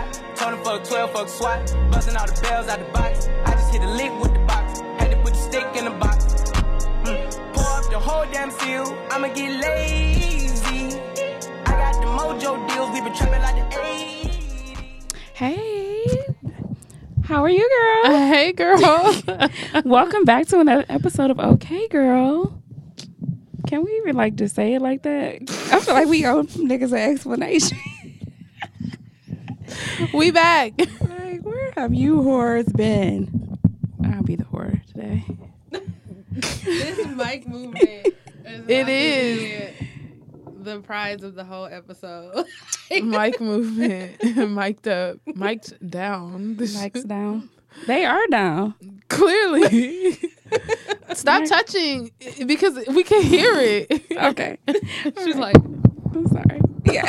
Pulling out the coupe at the lot. Told him fuck 12, fuck SWAT. Busting all the bells out the box. I just hit a lick with the box. Had to put the stick in the box. Mm. Pour up the whole damn seal. I'ma get lazy. I got the mojo deals. We been trapping like the 80s. Hey, how are you, girl? Hey, girl. Welcome back to another episode of Okay, Girl. Can we even like just say it like that? I feel like we owe niggas an explanation. We back. like, where have you whores been? I'll be the whore today. this mic movement is It about to the prize of the whole episode. Mic movement. Mic'd up. Mic'd down. Lights down. They are down. Clearly. Stop touching because we can hear it. Okay. She's like, I'm sorry. Yeah.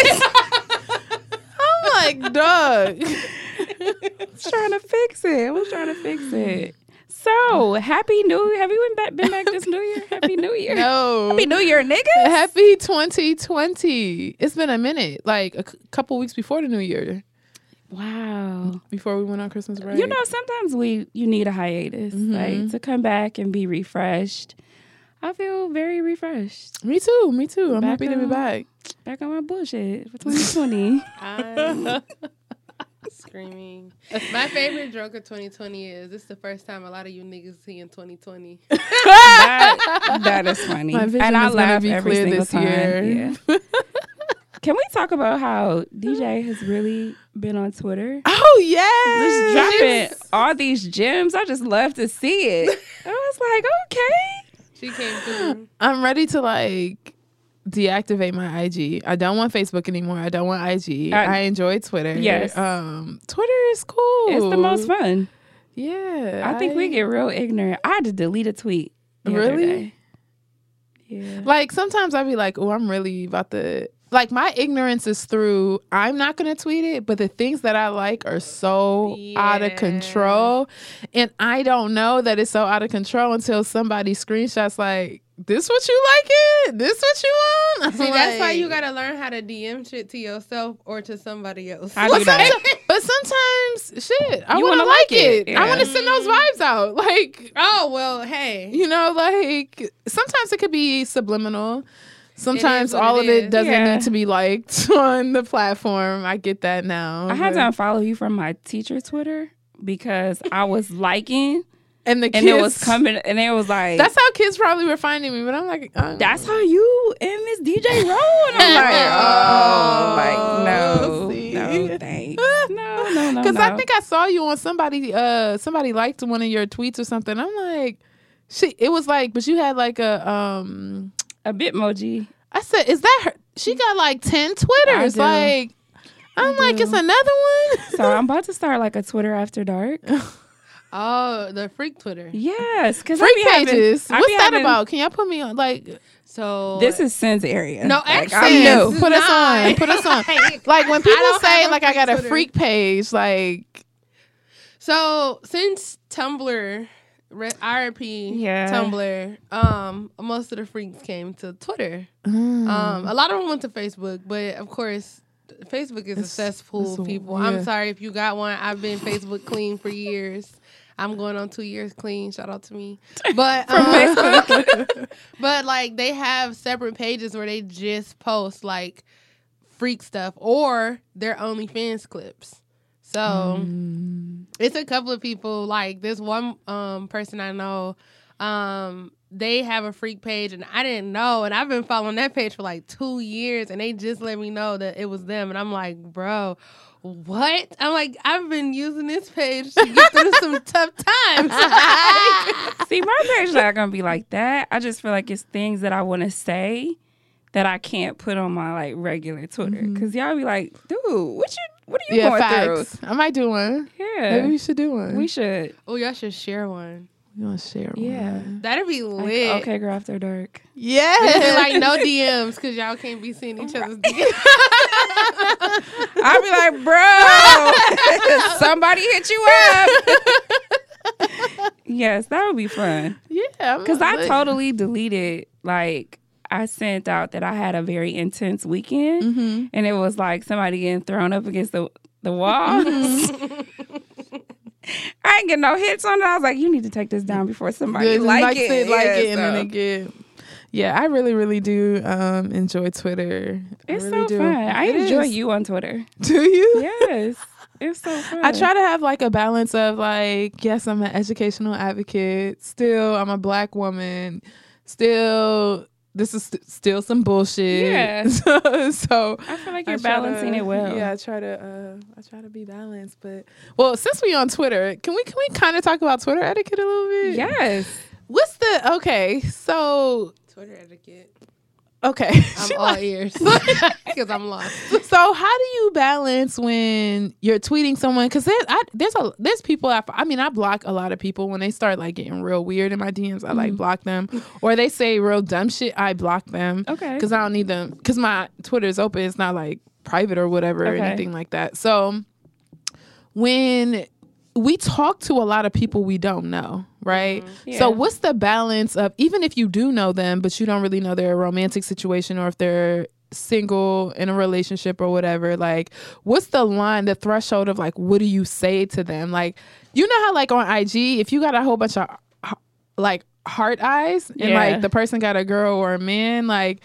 Like, dog. I was trying to fix it. I was trying to fix it. So, happy new year. Have you been back, been back this new year? Happy new year. No. Happy new year, niggas. Happy 2020. It's been a minute, like a c- couple weeks before the new year, Wow. before we went on Christmas break. You know, sometimes we you need a hiatus, like mm-hmm. to come back and be refreshed. I feel very refreshed. me too. Me too. I'm Back happy to be back. Back on my bullshit for 2020. I'm screaming. My favorite joke of 2020 is this is the first time a lot of you niggas see in 2020. that, that is funny, My vision and I is gonna laugh be every clear single this time. year. Yeah. Can we talk about how DJ has really been on Twitter? Oh yeah. Just dropping all these gems. I just love to see it. I was like, okay. She came through. I'm ready to like deactivate my IG. I don't want Facebook anymore. I don't want IG. I- I, enjoy Twitter. Yes. Um Twitter is cool. It's the most fun. Yeah. I think we get real ignorant. I had to delete a tweet. the other Really? day. Yeah. like sometimes I'd be like, oh, I'm really about to like my ignorance is through I'm not gonna tweet it, but the things that I like are so out of control. And I don't know that it's so out of control until somebody screenshots like, this what you like it? This what you want? I'm See, that's why you gotta learn how to DM shit to yourself or to somebody else. I Well, do that. but sometimes, shit, I You want to wanna like like it. it, I want to send those vibes out. Like, oh well, hey. you know, like sometimes it could be subliminal. Sometimes what all it of it is. doesn't Yeah. need to be liked on the platform. I get that now. I had to but- unfollow you from my teacher Twitter because I was liking and the kids, and it was coming and it was like That's how kids probably were finding me. But I'm like, um, that's how you and Miss DJ roll. And I'm like, oh, like no, no, thanks, no, no, no, Because no. I think I saw you on somebody. Uh, somebody liked one of your tweets or something. I'm like, she. It was like, but you had like a um. A Bitmoji. I said, is that her? She got like ten Twitters. Like, I'm like, do. it's another one. So I'm about to start like a Twitter after dark. Oh, the freak Twitter. Yes, because Freak pages. I What's be that having- about? Can y'all put me on? Like, So This is Sin's area. No, like, actually, I'm Sis. put us on. Put us on. Like when people say like I freak got a freak page, like So since Tumblr, IRP, Yeah. Tumblr, um, most of the freaks came to Twitter. Mm. Um, a lot of them went to Facebook, but of course, Facebook is a cesspool, it's- people. yeah. I'm sorry if you got one. I've been Facebook clean for years. I'm going on two years clean. Shout out to me. But um, but like they have separate pages where they just post like freak stuff or their OnlyFans clips. So Mm. it's a couple of people like this one um person I know um they have a freak page and I didn't know and I've been following that page for like 2 years and they just let me know that it was them and I'm like bro what I'm like I've been using this page to get through some tough times See, my page not gonna be like that. I just feel like it's things that I want to say that I can't put on my like regular Twitter because y'all be like, dude, what you what are you yeah, going facts. I might do one. through? Maybe Yeah, we should do one. we should. oh y'all should share one You want to share Yeah. one. that'd be Like, lit okay, girl, after dark. Yeah. Like no DMs because y'all can't be seeing each other's DMs. I'll be like, bro, somebody hit you up. yes, that would be fun. yeah. Because I totally deleted, like, I sent out that I had a very intense weekend, Mm-hmm. and it was like somebody getting thrown up against the the wall. Mm-hmm. I ain't get no hits on it. I was like, you need to take this down before somebody Good, like likes it. it, like Yeah, it, and then so. they get. Yeah, I really, really do um, enjoy Twitter. It's really so do. fun. I It enjoy is. you on Twitter. Do you? Yes, it's so fun. I try to have like a balance of like, yes, I'm an educational advocate. Still, I'm a black woman. Still, this is st- still some bullshit. Yeah. so, so I feel like you're try to- balancing it well. Yeah, I try to. Uh, I try to be balanced. But well, since we on Twitter, can we can we kind of talk about Twitter etiquette a little bit? Yes. What's the okay? So Twitter etiquette. Okay. I'm all ears. because I'm lost. so how do you balance when you're tweeting someone? Because there's, I, there's a there's people I, I mean i block a lot of people. When they start like getting real weird in my dms i Mm-hmm. like block them. Or they say real dumb shit i block them. Okay. because i don't need them. Because my twitter is open. It's not like private or whatever or anything like that. So when we talk to a lot of people we don't know, right? Mm-hmm. Yeah. So what's the balance of even if you do know them, but you don't really know their romantic situation or if they're single in a relationship or whatever, like what's the line, the threshold of like what do you say to them? Like you know how like on IG, if you got a whole bunch of like heart eyes and Yeah. like the person got a girl or a man, like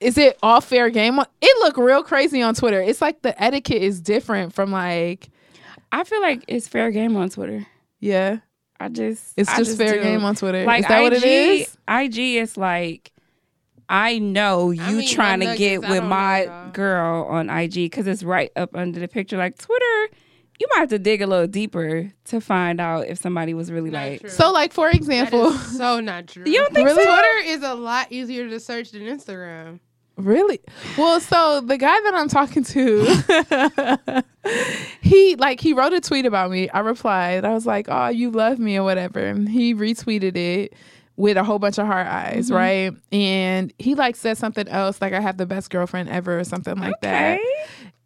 is it all fair game? It look real crazy on Twitter. It's like the etiquette is different from like I feel like it's fair game on Twitter. yeah. I just It's I just, fair do. game on Twitter. Like is that IG, what it is? IG is like I know you mean, trying to get with my know, girl on IG because it's right up under the picture. Like Twitter, you might have to dig a little deeper to find out if somebody was really Not like. true. So, like for example, is so not true. You don't think Really? so? Twitter is a lot easier to search than Instagram. Really, well, so the guy that I'm talking to, he like he wrote a tweet about me. I replied. I was like, "Oh, you love me" or whatever. And he retweeted it with a whole bunch of heart eyes, right? And he like said something else, like "I have the best girlfriend ever" or something like that.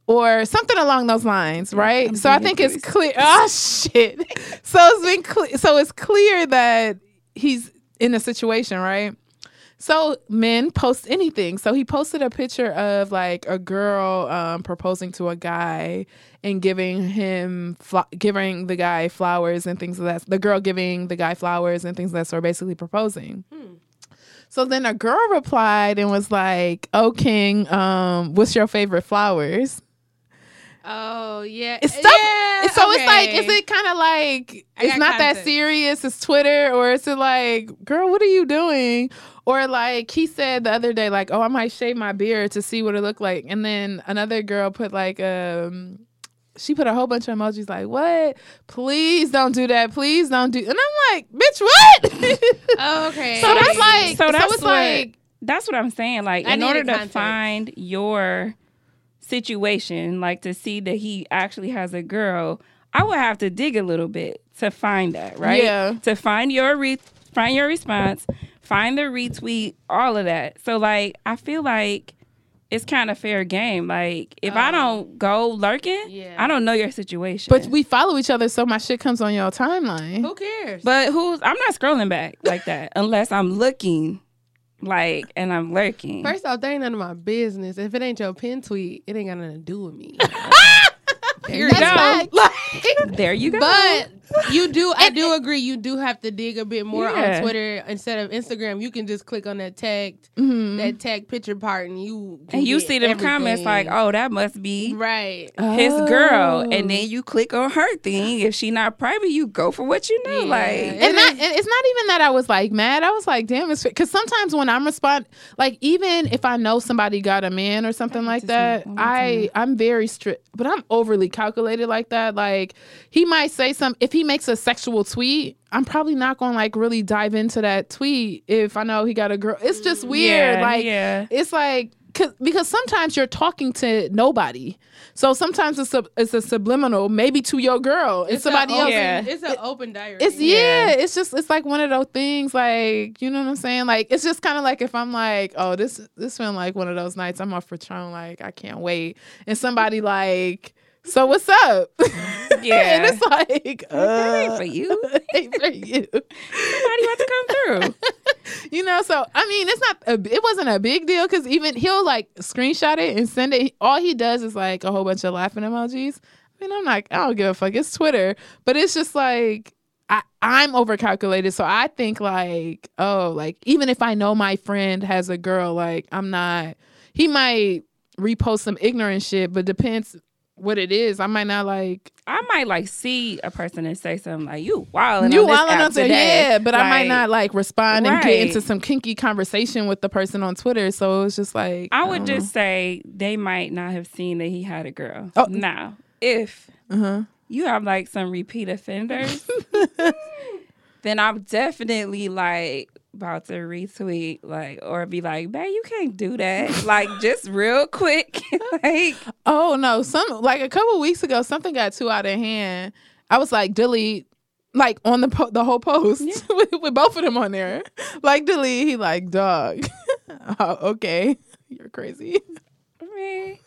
Or something along those lines, right? I'm So I think it's clear. Oh shit! So it's been clear. So it's clear that he's in a situation, right? So men post anything. So he posted a picture of like a girl um, proposing to a guy and giving him fl- giving the guy flowers and things of that. The girl giving the guy flowers and things of that sort, basically proposing. So then a girl replied and was like, "Oh, King, um, what's your favorite flowers?" Oh yeah, It's stuff. Yeah, so it's like, is it kind of like I it's not that serious? It's Twitter, or is it like, girl, what are you doing? Or like he said the other day, like, oh, I might shave my beard to see what it looked like, and then another girl put like um. She put a whole bunch of emojis like, "What? Please don't do that. Please don't do." And I'm like, "Bitch, what?" Oh, okay. so that's like, So so, that's it's what- like, That's what I'm saying. Like, I in order to find your situation, like to see that he actually has a girl, I would have to dig a little bit to find that, right? Yeah. To find your re- find your response, find the retweet, all of that. So, like, I feel like it's kind of fair game. Like, if I Um, don't go lurking, yeah. I don't know your situation. but we follow each other, so my shit comes on your timeline. Who cares? But who's? I'm not scrolling back like that unless I'm looking, like, and I'm lurking. First off, that ain't none of my business. If it ain't your pin tweet, it ain't got nothing to do with me. There you go. Like, There you go. But you do, I do agree. You do have to dig a bit more Yeah. on Twitter instead of Instagram. You can just click on that tagged, mhm. that tag picture part, and you can and you get see them comments like, "Oh, that must be right. his girl," Oh. and then you click on her thing. If she not private, you go for what you know. Yeah. Like, and that and it's not even that I was like mad. I was like, damn, it's because sometimes when I'm respond, like even if I know somebody got a man or something like that, I I'm very strict, but I'm overly calculated like that. Like he might say some if he makes a sexual tweet. I'm probably not gonna like really dive into that tweet if I know he got a girl. It's just mm, weird. yeah, like yeah. it's like cause, because sometimes you're talking to nobody. So sometimes it's a it's a subliminal, maybe to your girl. It's, a somebody else. Yeah. It's an open diary. It's yeah. Yeah. it's just it's like one of those things like you know what I'm saying like it's just kind of like if I'm like oh this this feeling like one of those nights I'm off for Patron like I can't wait and somebody like so what's up Yeah. and it's like uh, for you. for you Somebody about to come through. you know, so I mean, it's not a, it wasn't a big deal because even he'll like screenshot it and send it. All he does is like a whole bunch of laughing emojis. I mean, I'm like, I don't give a fuck. It's Twitter, but it's just like I I'm overcalculated, so I think like, oh, like even if I know my friend has a girl, like I'm not. He might repost some ignorant shit, but depends what it is. I might not like I might like see a person and say something like you wilding you on this wilding app on there, today. yeah, but I might not like respond and get into some kinky conversation with the person on Twitter. So it was just like I would don't just say they might not have seen that he had a girl. Oh. Now, if uh-huh. you have like some repeat offenders, then I'm definitely like about to retweet like or be like, man, you can't do that. like just real quick. like Oh no, some like a couple weeks ago, something got too out of hand. I was like, delete, like on the po- the whole post with, with both of them on there. Like delete. He like, dog. oh, okay, you're crazy. I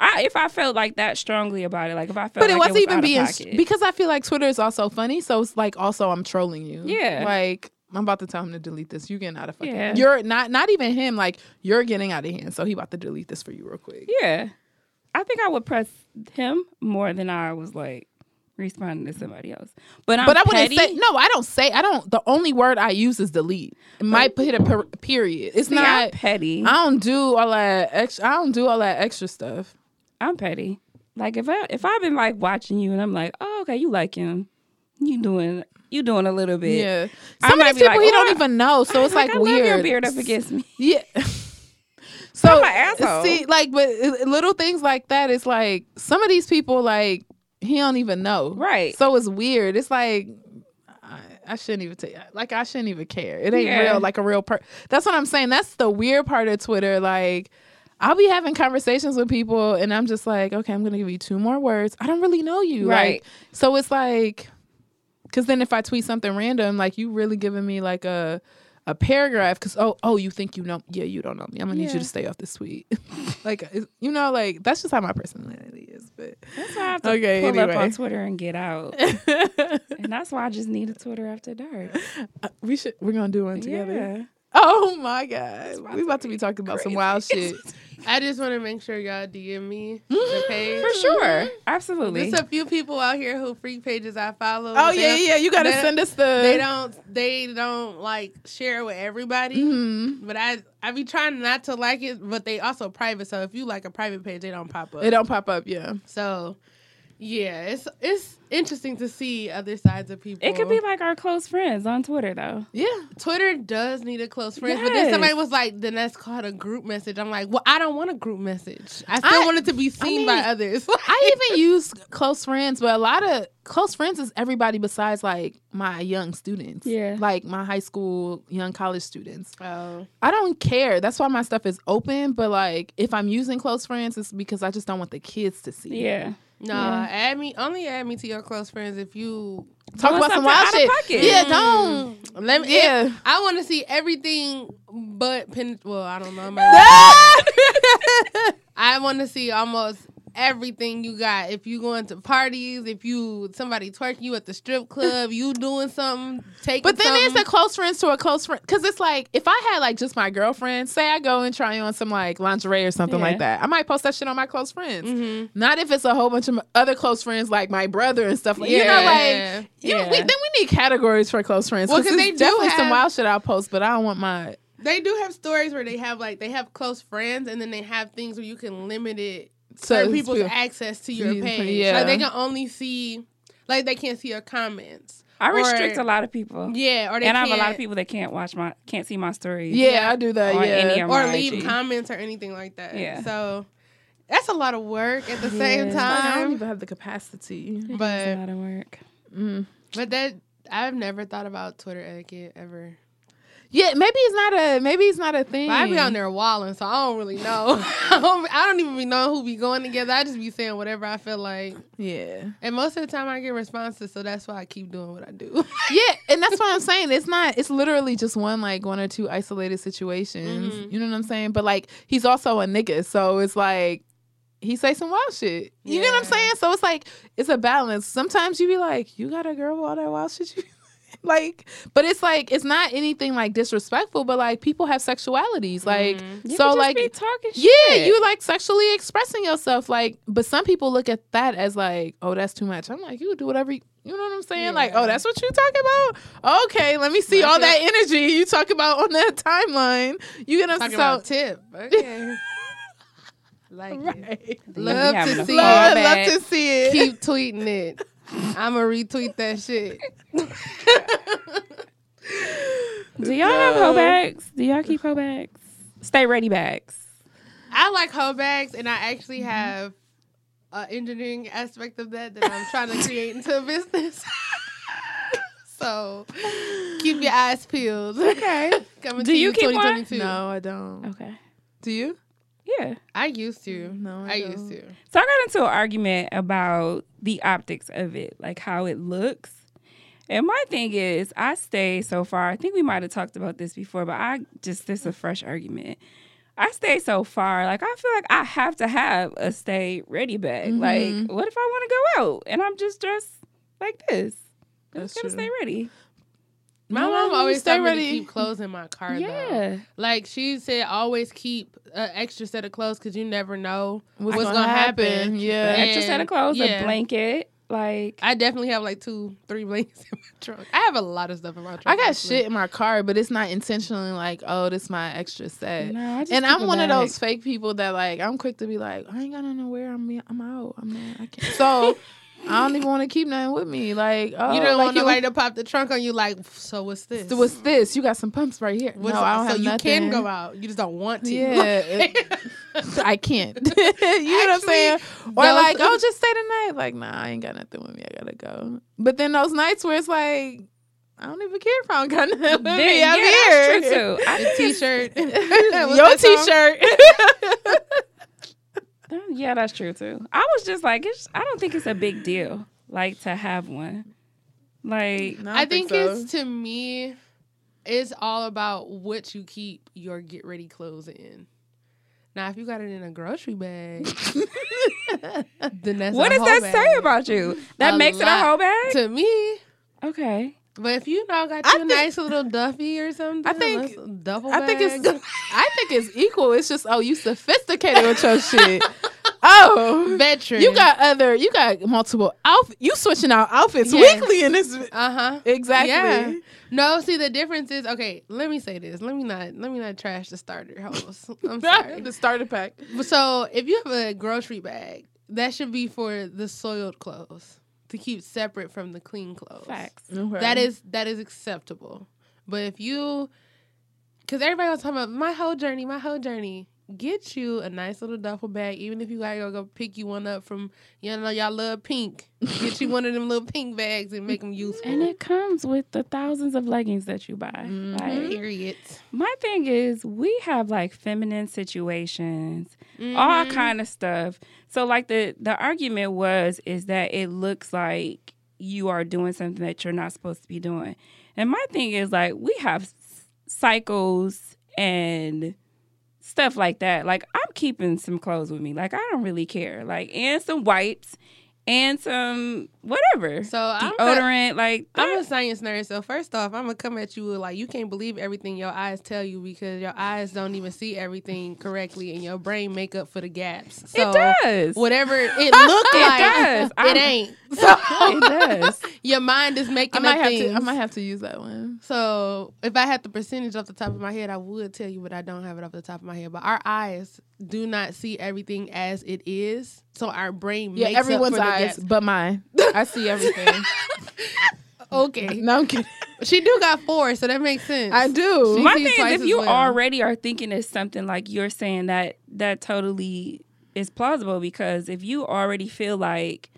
I, if I felt like that strongly about it, like if I felt But it like wasn't was even being because I feel like Twitter is also funny. So it's like also I'm trolling you. Yeah. Like I'm about to tell him to delete this. You're getting out of fucking. Yeah. You're not not even him. Like you're getting out of hand. So he about to delete this for you real quick. Yeah. I think I would press him more than I was like responding to somebody else. But I'm but I wouldn't petty. say no. I don't say. I don't. The only word I use is delete. It might hit a per, period. It's See, I'm not. petty. I don't do all that extra. I don't do all that extra stuff. I'm petty. Like if I if I've been like watching you and I'm like, oh okay, you like him, you doing you doing a little bit. Yeah. Some of these people like, he oh, don't I- even know. So it's like, I weird. love your beard up against me. Yeah. so I'm an asshole. see, like, but little things like that. It's like some of these people, like he don't even know. Right. So it's weird. It's like. I, I shouldn't even take like I shouldn't even care. It ain't Yeah. real like a real per. That's what I'm saying. That's the weird part of Twitter. Like I'll be having conversations with people and I'm just like, okay, I'm gonna give you two more words. I don't really know you. Right. Like, so it's like, because then if I tweet something random, like you really giving me like a a paragraph, because oh oh you think you know? Yeah, you don't know me. I'm gonna need you to stay off this tweet. like you know, like that's just how my personality is. But That's why I have to Okay, pull up on Twitter and get out. and that's why I just need a Twitter after dark. Uh, we should we're gonna do one together. Yeah. Oh my god, we about to be talking about some wild shit. I just want to make sure y'all DM me the page. For sure. Absolutely. There's a few people out here who freak pages I follow. Oh yeah, yeah. You gotta send us the. They don't. They don't like share with everybody. Mhm. But I, I be trying not to like it. But they also private. So if you like a private page, they don't pop up. They don't pop up. Yeah. So, yeah, it's it's interesting to see other sides of people. it could be like our close friends on Twitter though. Yeah. Twitter does need a close friends, but then somebody was like, "Then that's called a group message." I'm like, "Well, I don't want a group message. I still I- want it to be seen mean, by others." I even use close friends, but a lot of close friends is everybody besides like my young students. Yeah. Like my high school, young college students. oh, I don't care. That's why my stuff is open. But like, if I'm using close friends, it's because I just don't want the kids to see. Yeah. No, Yeah. add me. Only add me to your close friends if you Talk about some something wild out shit. pocket. Yeah, Mm. don't. Let me. Yeah. I want to see everything but pen. Well, I don't know. I want to see almost everything you got. If you going to parties, if you somebody twerking you at the strip club, you doing something, taking. But then something. there's a close friends to a close friend because it's like if I had like just my girlfriend, say I go and try on some like lingerie or something Yeah. like that, I might post that shit on my close friends. Mhm. Not if it's a whole bunch of other close friends like my brother and stuff like you know Yeah. like you know, we, then we need categories for close friends. Well, because they do definitely some wild shit I'll post, but I don't want my They do have stories where they have like they have close friends, and then they have things where you can limit it certain it's people's feel- access to your Yeah. page. Like they can only see, like they can't see your comments. I Or- restrict a lot of people. Yeah, or they and I have a lot can't- of people that can't watch my can't see my stories. yeah, Yeah. I do that. On yeah, any of or leave IG. comments or anything like that. Yeah. So that's a lot of work at the same Yeah. Like, I don't time. even have the capacity. It's a lot of work. Mm. but that I've never thought about Twitter etiquette ever. Yeah, maybe it's not a maybe it's not a thing. But I be on there walling, so I don't really know. I, don't, I don't even be knowing who be going together. I just be saying whatever I feel like. Yeah. And most of the time I get responses, so that's why I keep doing what I do. Yeah, and that's what I'm saying. It's not. It's literally just one like one or two isolated situations. Mhm. You know what I'm saying? But like he's also a nigga, so it's like he say some wild shit. You know what I'm saying? So it's like it's a balance. Sometimes you be like, you got a girl with all that wild shit. You... like, but it's like it's not anything like disrespectful, but like people have sexualities, mm-hmm. like You so could just like be talking yeah, shit. you like sexually expressing yourself, like, but some people look at that as like, oh, that's too much. I'm like, you do whatever. You, you know what I'm saying? Like, oh, that's what you talking about? Okay, let me see That's all that energy you talk about on that timeline. You get Talking so about tip. Okay. like right. Then Love to a see Love, love to see it. Keep tweeting it. I'ma retweet that shit. Do y'all have hoe bags? Do y'all keep hoe bags? Stay ready bags. I like hoe bags, and I actually mm-hmm. have an engineering aspect of that that I'm trying to create into a business. so keep your eyes peeled. Okay. Coming Do to you you, keep one? 2022. No, I don't. Okay. Do you? Yeah. I used to. Mm, no, I I, don't. used to. So I got into an argument about the optics of it, like how it looks. And my thing is, I stay so far. I think we might have talked about this before, but I just this is a fresh argument. I stay so far. Like I feel like I have to have a stay ready bag. Mm-hmm. Like, what if I want to go out and I'm just dressed like this? I'm That's just gonna true. stay ready. My No, mom always stay me to keep clothes in my car. Though. Yeah. Like she said, always keep an extra set of clothes because you never know What's what's, gonna gonna, happen. happen, yeah. An extra set of And, clothes, a blanket, like I definitely have like two, three blankets in my trunk. I have a lot of stuff in my trunk. I got actually. shit in my car, but it's not intentionally like, oh, this my extra set. No, I just and I'm one of those fake people that like I'm quick to be like, I ain't got wear. I'm I'm out. I'm not. I can't. So I don't even want to keep nothing with me. Like, oh, You don't like want nobody to pop the trunk on you. Like, so what's this? So what's this? You got some pumps right here. What's no, I don't so have you nothing. can go out. You just don't want to. Yeah, I can't. you know what I'm saying? Or those- like, oh, just stay tonight. Like, nah, I ain't got nothing with me. I gotta go. But then those nights where it's like, I don't even care if I don't got nothing with me. I'm yeah, here. that's true too. I The think it's- t-shirt. Your What's that song? t-shirt. Yeah, that's true too. I was just like, it's, I don't think it's a big deal, like to have one. Like, No, I think so. it's to me, it's all about what you keep your get ready clothes in. Now, if you got it in a grocery bag, then that's what a does whole that say about you? That A makes it a whole bag. To me, Okay. But if you know got you a nice little duffy or something, I think- let's- duffel I think it's. I think it's equal. It's just oh, you sophisticated with your shit. Oh, veteran. you got other. You got multiple outfits. You switching out outfits Yes. weekly in this. uh huh. Exactly. Yeah. No, see the difference is okay. Let me say this. Let me not. Let me not trash the starter hose. I'm sorry. the starter pack. So if you have a grocery bag, that should be for the soiled clothes to keep separate from the clean clothes. Facts. That is that is acceptable. But if you, because everybody was talking about my whole journey, my whole journey. Get you a nice little duffel bag, even if you gotta go, go pick you one up from, you know, y'all love pink. Get you one of them little pink bags and make them useful. And it comes with the thousands of leggings that you buy. Like, Period. my thing is, we have like feminine situations, all Mhm. kind of stuff. So, like the the argument was is that it looks like you are doing something that you're not supposed to be doing. And my thing is like we have cycles and stuff like that. Like I'm keeping some clothes with me. Like I don't really care. Like and some wipes and some whatever. So I'm a- deodorant. like I'm a science nerd, so first off, I'm gonna come at you with like you can't believe everything your eyes tell you because your eyes don't even see everything correctly, and your brain make up for the gaps. So it does. whatever it looked It like, does. it I'm- ain't. it does. Your mind is I making might up have things. to. I might have to use that one. So if I had the percentage off the top of my head, I would tell you, but I don't have it off the top of my head. But our eyes do not see everything as it is, so our brain Yeah, makes everyone's up for the eyes, gaps. but mine. I see everything. Okay, no, I'm kidding. she do got four, so that makes sense. I do. She My sees thing is, if you well. already are thinking it's something like you're saying that that totally is plausible because if you already feel like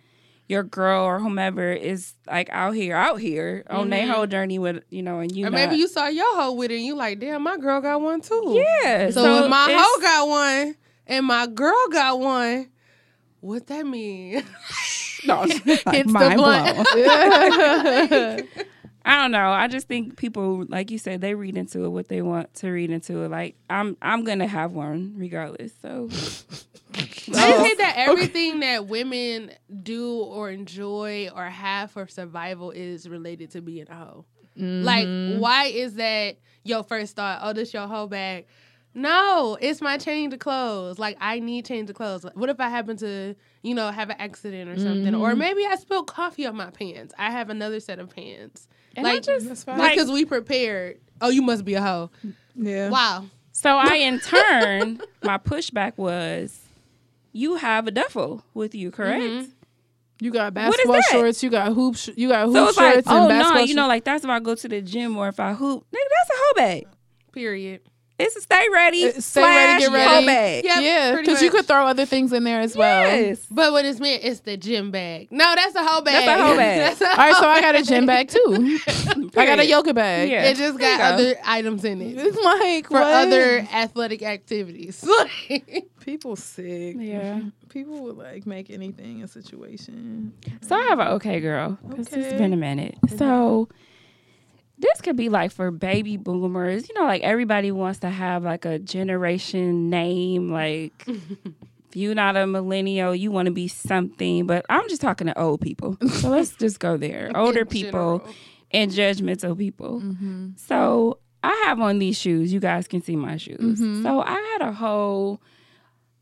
your girl or whomever is like out here, out here on their Mhm. whole journey with you know, and you Or not- maybe you saw your hoe with it and you like, damn, my girl got one too. yeah. So, if my it's- hoe got one and my girl got one, what that mean? no, Hits the mind blunt. blown. I don't know. I just think people, like you said, they read into it what they want to read into it. Like I'm, I'm gonna have one regardless. So I just hate that everything that women do or enjoy or have for survival is related to being a hoe. Like, Mhm. why is that your first thought? Oh, this your whole bag. No, it's my change of clothes. Like I need change of clothes. What if I happen to, you know, have an accident or something, or maybe I spilled coffee on my pants. I have another set of pants. And like, just That's fine. like- because we prepared. Oh, you must be a hoe. yeah. Wow. So I, in turn, my pushback was, you have a duffel with you, correct? Mhm. You got What is basketball shorts. You got hoop. Sh- you got hoop So it's like, shorts and oh no, you know, like that's if I go to the gym or if I hoop. Nigga, that's a hoe bag. Period. It's a stay ready, Uh, stay ready, get ready. hoe bag. Yep, yeah, because you could throw other things in there as well. Yes. But when it's meant, it's the gym bag. No, that's a whole bag. That's a whole bag. That's a All right, so I got a gym bag too. I got a yoga bag. Yeah. It just There you got go. other items in it It's like for what? other athletic activities. people sick. Yeah. People would like make anything a situation. So I have an okay girl. 'cause It's Okay. been a minute. So this could be like for baby boomers. You know, like everybody wants to have like a generation name. Like if you're not a millennial, you want to be something. But I'm just talking to old people. So let's just go there. Older people and judgmental people. Mm-hmm. So I have on these shoes. You guys can see my shoes. Mhm. So I had a whole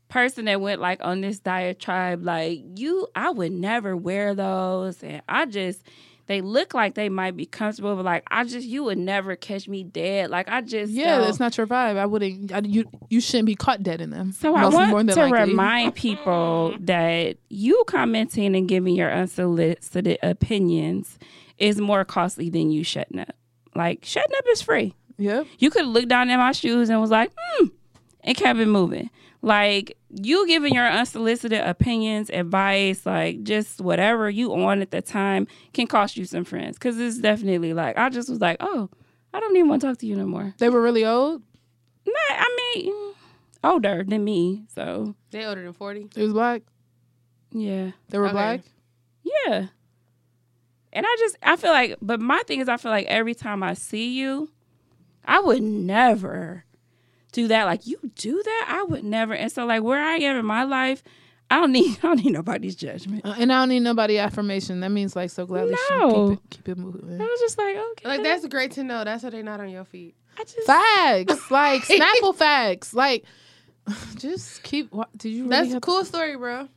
person that went like on this diatribe, like you, I would never wear those, and I just. They look like they might be comfortable, but like I just, you would never catch me dead. Like I just, Yeah, that's not your vibe. I wouldn't. I, you you shouldn't be caught dead in them. So I want more than to likely. remind people that you commenting and giving your unsolicited opinions is more costly than you shutting up. Like shutting up is free. Yeah, You could look down at my shoes and was like, hmm, and kept it moving. Like you giving your unsolicited opinions, advice, like just whatever you on at the time can cost you some friends. Cause it's definitely like I just was like, oh, I don't even want to talk to you no more. They were really old. Nah, I mean, older than me, so They older than 40. It was black. yeah. They were Okay. black. Yeah. And I just I feel like but my thing is I feel like every time I see you, I would never do that. Like you do that, I would never. And so like where I am in my life, I don't need I don't need nobody's judgment. Uh, and I don't need nobody affirmation. That means like so gladly No. keep it keep it moving. I was just like, okay. Like, that's great to know. That's why they're not on your feet. I just Facts, like Snapple facts, like just keep. What, did you? Really That's a have- cool story, bro.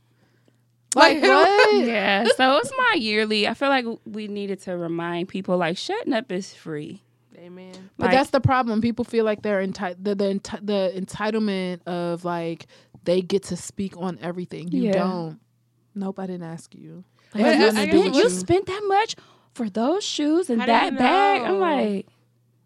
Like what? Yeah. So it's my yearly. I feel like we needed to remind people like shutting up is free. Amen. But Like, that's the problem. People feel like they're entitled. The, the enti- the entitlement of like they get to speak on everything. You Yeah. don't. Nope, I didn't ask you. It But has I- I to guess do with you you. spent that much for those shoes and How that bag. I'm like,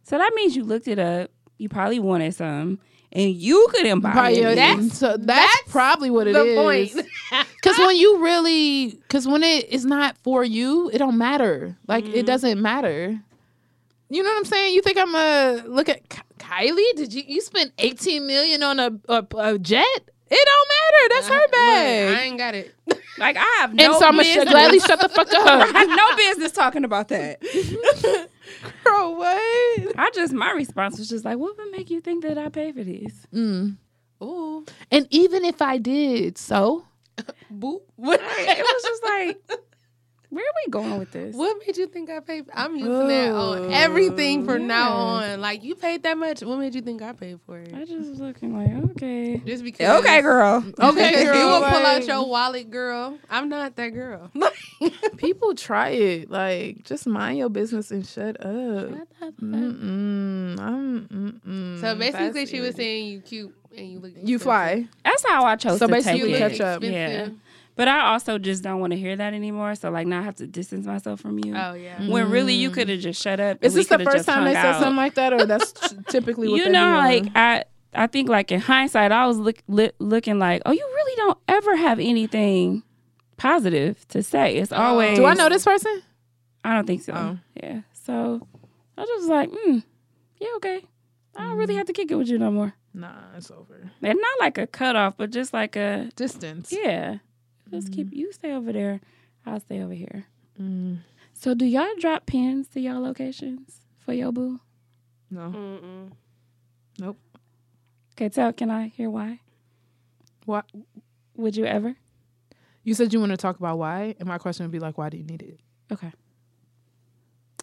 so that means you looked it up. You probably wanted some, and you couldn't buy Probably, it. that's, so that's, that's probably what it the is. point. Because when you really, because when it is not for you, it don't matter. Like Mm-hmm. it doesn't matter. You know what I'm saying? You think I'm a look at Kylie? Did you you spent 18 million on a a, a jet? It don't matter. That's her Look, bag. I ain't got it. Like I have no and so I'm gonna business. gladly shut the fuck up. I have no business talking about that. Girl, what? I just my response was just like, what would make you think that I pay for these? Mm. Ooh. And even if I did, so Boop. What, It was just like, where are we going with this? what made you think I paid? I'm using that on everything from now on. Like, you paid that much. What made you think I paid for it? I just was looking like, okay, Just because. okay, girl. Okay, girl, you will pull out your wallet, girl. I'm not that girl. people try it. Like just mind your business and shut up. Mm-mm. I'm, mm-mm. So basically, That's she was irritating. saying you cute and you look. you fly. That's how I chose So to basically take You it. catch up. Yeah. Expensive. But I also just don't want to hear that anymore. So like now I have to distance myself from you. Oh yeah. When really you could have just shut up. Is this the first time they hung said out. something like that, or that's typically what you know, do? like I, I think like in hindsight, I was look, li- looking like, oh, you really don't ever have anything positive to say. It's Oh. always. do I know this person? I don't think so. Oh. Yeah. So I was just was like, mm, yeah, okay. I don't Mm. really have to kick it with you no more. Nah, it's over. And not like a cutoff, but just like a Distance. yeah. Just keep you stay over there. I'll stay over here. Mm, So do y'all drop pins to y'all locations for your boo? no. Mm-mm. Okay, tell can I hear why? What? Would you ever? You said you want to talk about why, and my question would be like, why do you need it? Okay.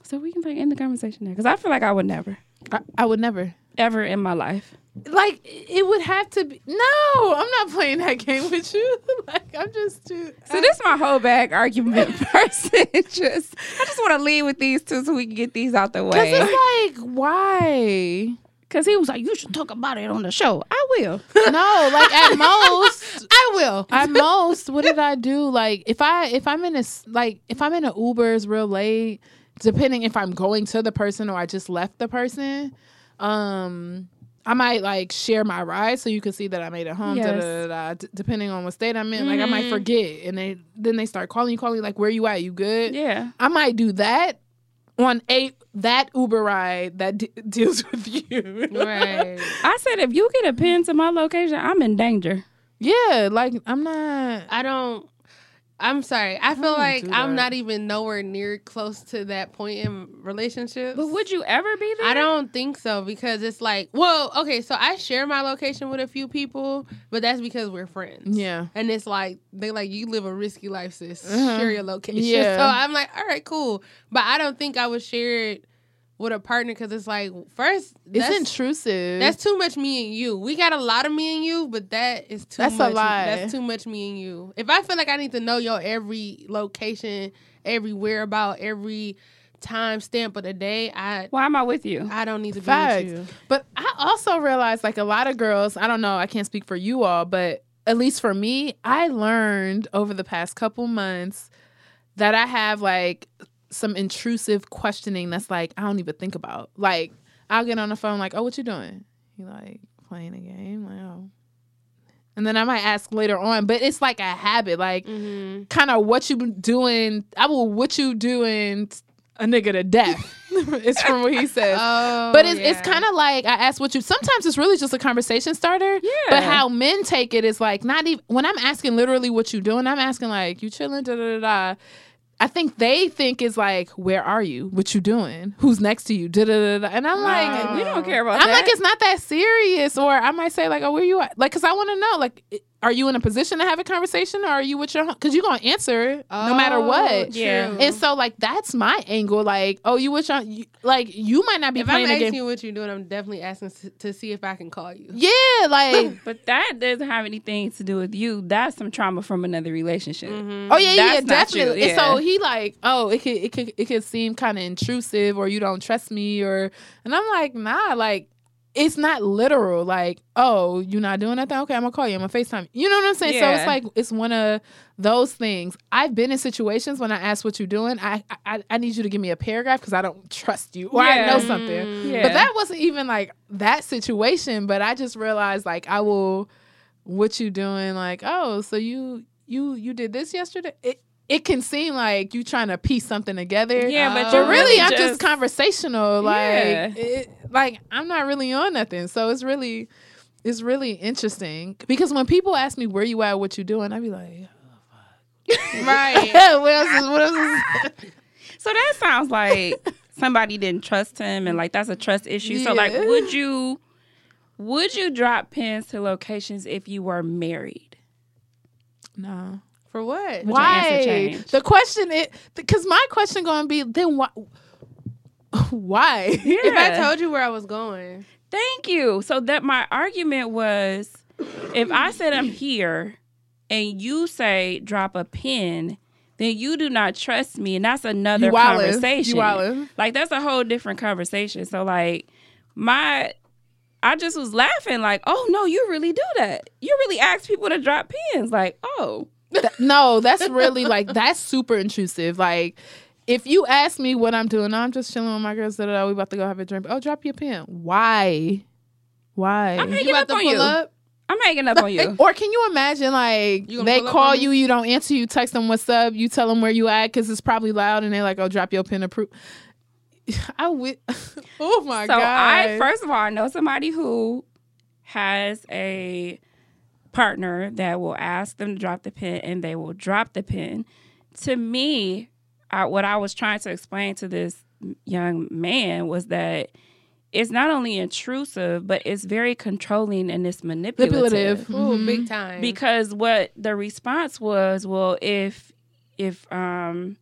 So we can like end the conversation there because I feel like I would never, I, I would never. Ever in my life. Like it would have to be. No, I'm not playing that game with you. like I'm just too. So this is my whole bag argument person. just I just want to lead with these two so we can get these out the way. Cause it's like why? Because he was like, you should talk about it on the show. I will. No, like at most, I will. at most, what did I do? Like if I if I'm in a like if I'm in a Uber, it's real late. Depending if I'm going to the person or I just left the person, um, I might like share my ride so you can see that I made it home. Yes. Da, da, da, da, d- depending on what state I'm in, like I might forget, and they then they start calling you, calling you, like where you at? You good? Yeah. I might do that on a that Uber ride that d- deals with you. right. I said if you get a pin to my location, I'm in danger. Yeah, like I'm not. I don't. I'm sorry. I feel don't like I'm not even nowhere near close to that point in relationships. But would you ever be there? I don't think so because it's like, well, okay, so I share my location with a few people, but that's because we're friends. Yeah. And it's like they like you live a risky life, sis. Uh-huh. Share your location. Yeah. So I'm like, all right, cool. But I don't think I would share it with a partner because it's like first It's that's, intrusive. that's too much me and you. We got a lot of me and you, but that is too That's a much. lie. That's too much me and you. If I feel like I need to know your every location, every whereabout, every time stamp of the day, I Why am I with you? I don't need to be with you. But I also realized like a lot of girls, I don't know, I can't speak for you all, but at least for me, I learned over the past couple months that I have like some intrusive questioning that's like I don't even think about. Like I'll get on the phone like, "Oh, what you doing?" You like playing a game, like, "Oh." And then I might ask later on, but it's like a habit, like Mm-hmm. kind of what you doing. I will what you doing a nigga to death. it's from what he says. Oh, But it's, it's kind of like I asked what you. Sometimes it's really just a conversation starter. Yeah. But how men take it is like not even when I'm asking literally what you doing. I'm asking like you chilling. Da da da da. I think they think is like where are you? What you doing? Who's next to you? Da da da da. And I'm like. we don't care about I'm that. like, it's not that serious. Or I might say, like, oh, where you at? Like, because I want to know, like, are you in a position to have a conversation or are you with your, because you're going to answer no matter what. Yeah. true. And so, like, that's my angle. Like, oh, you with your, you, like, you might not be if I'm playing the asking game. you what you're doing, I'm definitely asking to see if I can call you. Yeah, like, but that doesn't have anything to do with you. That's some trauma from another relationship. Mm-hmm. oh yeah, yeah, That's not you, definitely. And so he like, oh, it could, it could, it could seem kind of intrusive, or you don't trust me, or, and I'm like, nah, like, it's not literal. Like, oh, you're not doing nothing. Okay, I'm gonna call you. I'm gonna Facetime. You know what I'm saying? Yeah. So it's like it's one of those things. I've been in situations when I ask what you're doing. I, I, I need you to give me a paragraph because I don't trust you, or I know something. Mm-hmm. Yeah. But that wasn't even like that situation. But I just realized like I will what you doing like, oh, so you you you did this yesterday? It it can seem like you trying to piece something together. Yeah, but Oh. You're really, I'm just, just conversational. Like Yeah. it, like I'm not really on nothing. So it's really it's really interesting. Because when people ask me where you at, what you doing, I be like, oh, Right. what else is what else is So that sounds like somebody didn't trust him, and like that's a trust issue. So like, would you would you drop pins to locations if you were married? No. For what? Would Why? The question is because my question gonna be then why why? If I told you where I was going, Thank you. So that my argument was, if I said I'm here, and you say drop a pin, then you do not trust me, and that's another You conversation. You. Like that's a whole different conversation. So like my. I just was laughing, like, oh no, you really do that. You really ask people to drop pins, like, oh, Th- no, that's really like that's super intrusive. Like if you ask me what I'm doing, I'm just chilling with my girls. Da, da, da, we about to go have a drink. Oh, drop your pen. Why? Why? I'm you hanging about up to on pull you. up. I'm hanging up on you. Or can you imagine like You they call you, you don't answer, you text them what's up, you tell them where you at because it's probably loud, and they're like, "Oh, drop your pen to prove." I would. oh my so god! I first of all I know somebody who has a partner that will ask them to drop the pin and they will drop the pin. To me, I, what I was trying to explain to this young man was that it's not only intrusive, but it's very controlling and it's manipulative. manipulative. Ooh, Mhm. big time. Because what the response was, well, if if um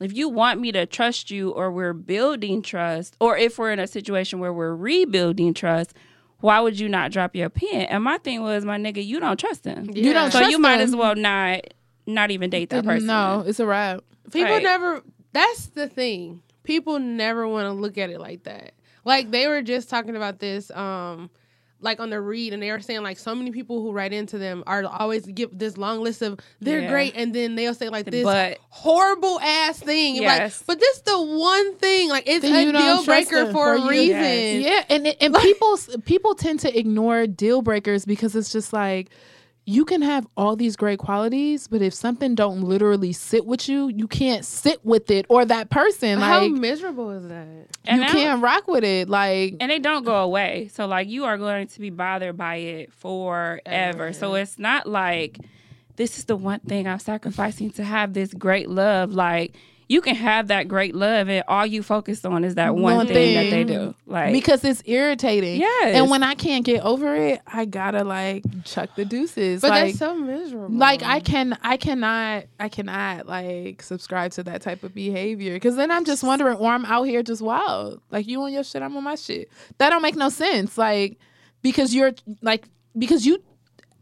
if you want me to trust you or we're building trust, or if we're in a situation where we're rebuilding trust, why would you not drop your pin? And my thing was, my nigga, you don't trust him. You don't So you might them. as well not not even date that person. No, it's a wrap. People Right. never. That's the thing. People never want to look at it like that. Like they were just talking about this, um, like on the read, and they were saying like so many people who write into them are always give this long list of they're Yeah. great, and then they'll say like this But- horrible ass thing. Yes. Like, but this the one thing. Like it's Then a deal breaker them for a you. reason. Yes. Yeah, and it- and people people tend to ignore deal breakers because it's just like you can have all these great qualities, but if something don't literally sit with you, you can't sit with it or that person. Like, How miserable is that? And you now- can't rock with it. Like and they don't go away. So like you are going to be bothered by it forever. So it's not like this is the one thing I'm sacrificing to have this great love. Like you can have that great love and all you focus on is that one, One thing, that they do. Like because it's irritating. Yes. And when I can't get over it, I gotta like chuck the deuces. But like that's so miserable. like I can I cannot I cannot like subscribe to that type of behavior because then I'm just wondering or I'm out here just wild like you on your shit I'm on my shit that don't make no sense like because you're like because you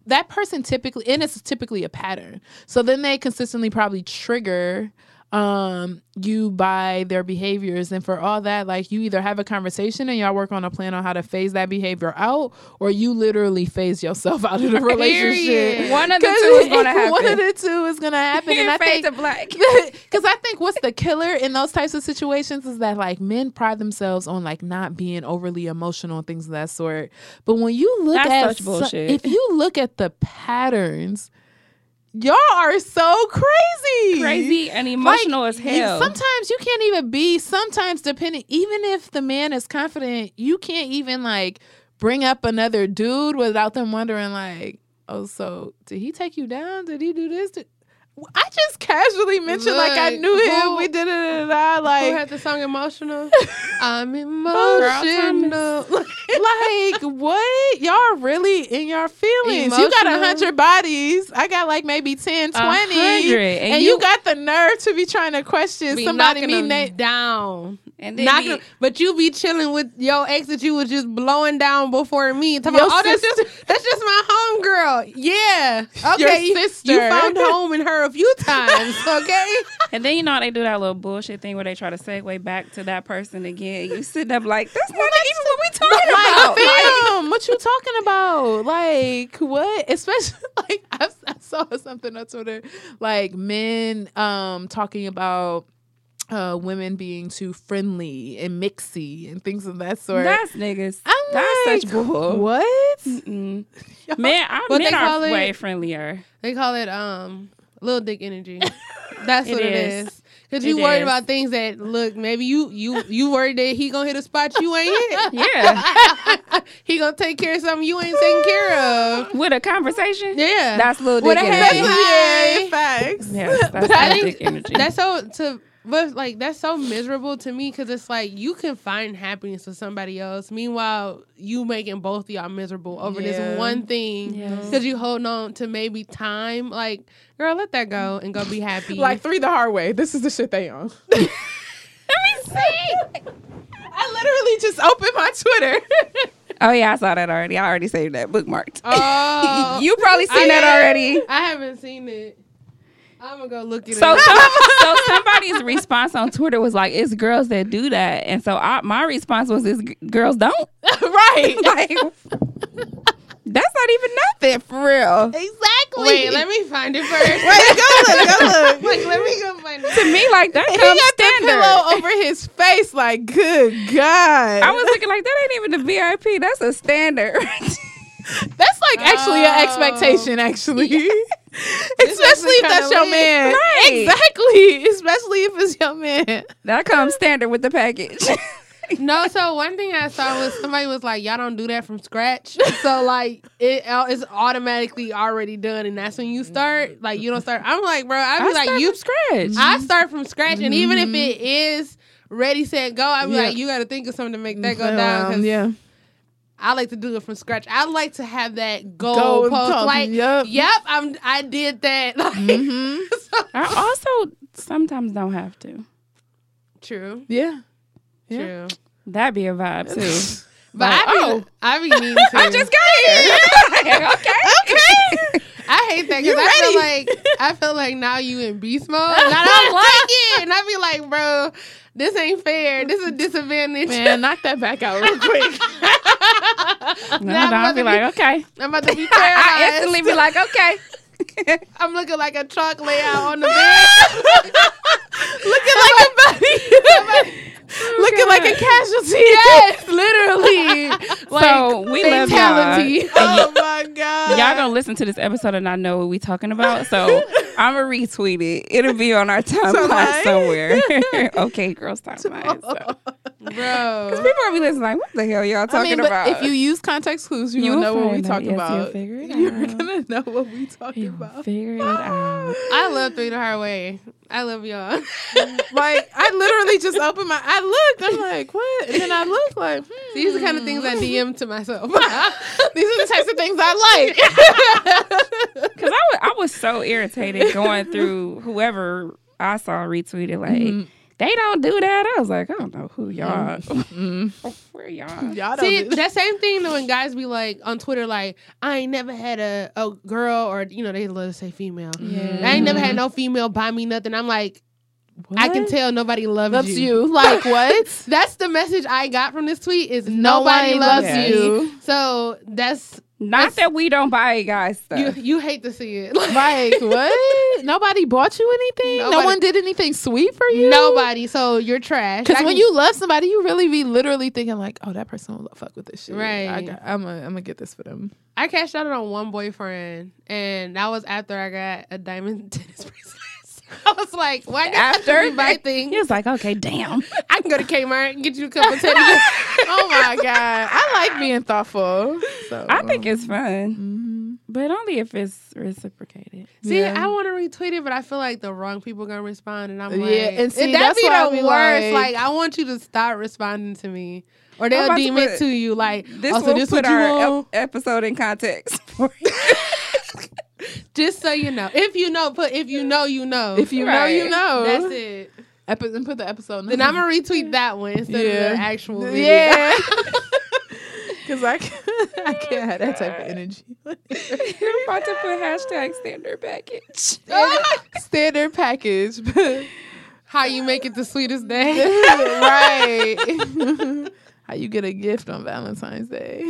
that person typically and it's typically a pattern so then they consistently probably trigger um you by their behaviors and for all that like you either have a conversation and y'all work on a plan on how to phase that behavior out or you literally phase yourself out of the relationship Period. one of the two is going to happen. One of the two is gonna happen, and I think black. because I think what's the killer in those types of situations is that like men pride themselves on like not being overly emotional and things of that sort. But when you look That's at such so- if you look at the patterns, y'all are so crazy, Crazy and emotional Like, as hell. Sometimes you can't even be. Sometimes depending, even if the man is confident, you can't even like bring up another dude without them wondering like, oh, so did he take you down? Did he do this? Did... I just casually mentioned like I Look, knew him. who- we did it. And I Who like had the song "Emotional"? I'm Thomas. emotional. like what? Y'all really in your feelings. You got a hundred bodies. I got like maybe 10, 20. hundred, And, and you, you- got the nerve to be trying to question Be somebody knocking me them na- down. and then Knocking be- them- but you be chilling with your ex that you was just blowing down before me. Talking about, oh, that's just that's just my homegirl. Yeah, okay. Your you- sister. You found home in her a few times. Okay. And then you know how they do that little bullshit thing where they try to segue back to that person again. You sitting up like that's not even what we talking about. Like, Like, what you talking about? Like, what? Especially like I, I saw something on Twitter, like men um talking about uh women being too friendly and mixy and things of that sort. that's niggas. I'm that's like, such bull. What? Man, I, What men are it? way friendlier. They call it um little dick energy. That's It what it is. is. Cause It you worried is. about things that look maybe you you you worried that he gonna hit a spot you ain't hit. Yeah, he gonna take care of something you ain't taking care of. with a conversation. Yeah, That's little With dick a energy. hey. Yeah, facts. Yes, that's But I little think dick energy. that's so to but like that's so miserable to me because it's like you can find happiness with somebody else meanwhile you making both of y'all miserable over Yeah. this one thing Yes. because you holding on to maybe time like girl let that go and go be happy Like three the hard way. This is the shit they on. Let me see. I literally just opened my Twitter. oh yeah, I saw that already. I already saved that bookmarked. oh you probably seen I that already. I haven't seen it I'm gonna go look it So, up some, so somebody's response on Twitter was like, "It's girls that do that," and so I, my response was, "It's g- girls don't." right. like, that's not even nothing for real. exactly. wait let me find it first Wait, go look, go look. like let me go find it To me, like that he comes got standard. the pillow over his face. Like, good God. I was looking like that ain't even the VIP. That's a standard. That's like actually an Oh. expectation, actually. actually Especially if that's your lit. man. Right. Exactly. Especially if it's your man. that comes standard with the package. No, so one thing I saw was somebody was like, "Y'all don't do that from scratch." So like it uh, it's automatically already done, and that's when you start. Mm-hmm. Like you don't start. I'm like, bro, I'd be I like, you. from scratch. I start from scratch, and even if mm-hmm. it is ready, set, go, I'd be Yeah. like, you got to think of something to make that go down. yeah. I like to do it from scratch. I like to have that goal Goal post. post, Like, yep. yep, I'm. I did that. Like, Mm-hmm. so- I also sometimes don't have to. True. Yeah. Yeah. True. That'd be a vibe too. But Like, I be, oh. I be needing to. I just got here. okay. Okay. I hate that because I feel like I feel like now you in beast mode, and I don't like it. And I be like, bro, this ain't fair. This is a disadvantage. Man, knock that back out real quick. No, Now I'm I'll be about like, okay. I'm about to be paralyzed. I instantly be like, okay. I'm looking like a truck layout on the bed. Looking like a buddy. Looking like a casualty. yes, literally. Like, so we love y'all. Oh my god. Y'all gonna listen to this episode and not know what we talking about. So I'm gonna retweet it. It'll be on our timeline Timeline. somewhere. okay, girls timeline. So. bro. Because people gonna be listening like, what the hell y'all talking I talking mean, but about? if you use context clues, you, You will will know what we find out. talking Yes, you'll about. figure it You're out. gonna know what we talking You'll about. figure it out. I love Three the Hard Way. I love y'all. Like I literally just opened my. I looked. I'm like, what? And then I look like, hmm. These are the kind of things I DM to myself. These are the types of things I like. Cause I was, I was so irritated going through whoever I saw retweeted like Mhm. They don't do that. I was like, I don't know who y'all. Mm. Where y'all? Y'all See do that same thing though when guys be like on Twitter like I ain't never had a, a girl or you know they love to say female. Yeah. I ain't never had no female buy me nothing. I'm like I can tell nobody loves, loves you. you. Like what? That's the message I got from this tweet is Nobody nobody, loves loves you. you. So that's Not That's- that we don't buy guys stuff. you you hate to see it. Like what? Nobody bought you anything. No one did anything sweet for you. nobody. So you're trash. Because when can- you love somebody, you really be literally thinking like, "Oh, that person will fuck with this shit." Right. I got, I'm I'm gonna get this for them. I cashed out on one boyfriend, and that was after I got a diamond tennis bracelet. I was like, why After after buy things? he was like, okay, damn. I can go to Kmart and get you a couple of teddy bears. oh my god, I like being thoughtful. So I think it's fun, Mhm. but only if it's reciprocated. See, Yeah. I want to retweet it, but I feel like the wrong people are gonna respond, and I'm Yeah, like, and see, that that's be the be worst. like- Like, I want you to stop responding to me, or they'll about to deem it to you like, This oh, so will this put what you our ep- episode in context. Just so you know, if you know, put if you know, you know. If you know, you know. that's it. Epi- and put the episode. Then I'm gonna retweet that one instead of Yeah. the actual video. yeah. Because I can't, I can't have that type of energy. You're about to put hashtag standard package. Standard package, How you make it the sweetest day? right? How you get a gift on Valentine's Day?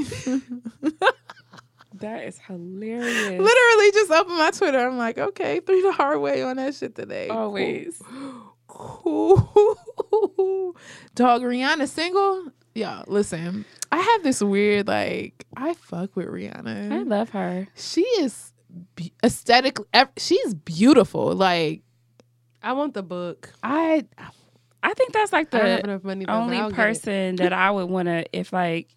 That is hilarious. Literally, just open my Twitter. I'm like, okay, three the hard way on that shit today. Always. Cool. Dog Rihanna single. Y'all, listen. I have this weird like I fuck with Rihanna. I love her. she is be- aesthetically. She's beautiful. Like I want the book. I, I think that's like the money. Only I'll get it. person that I would want to, if like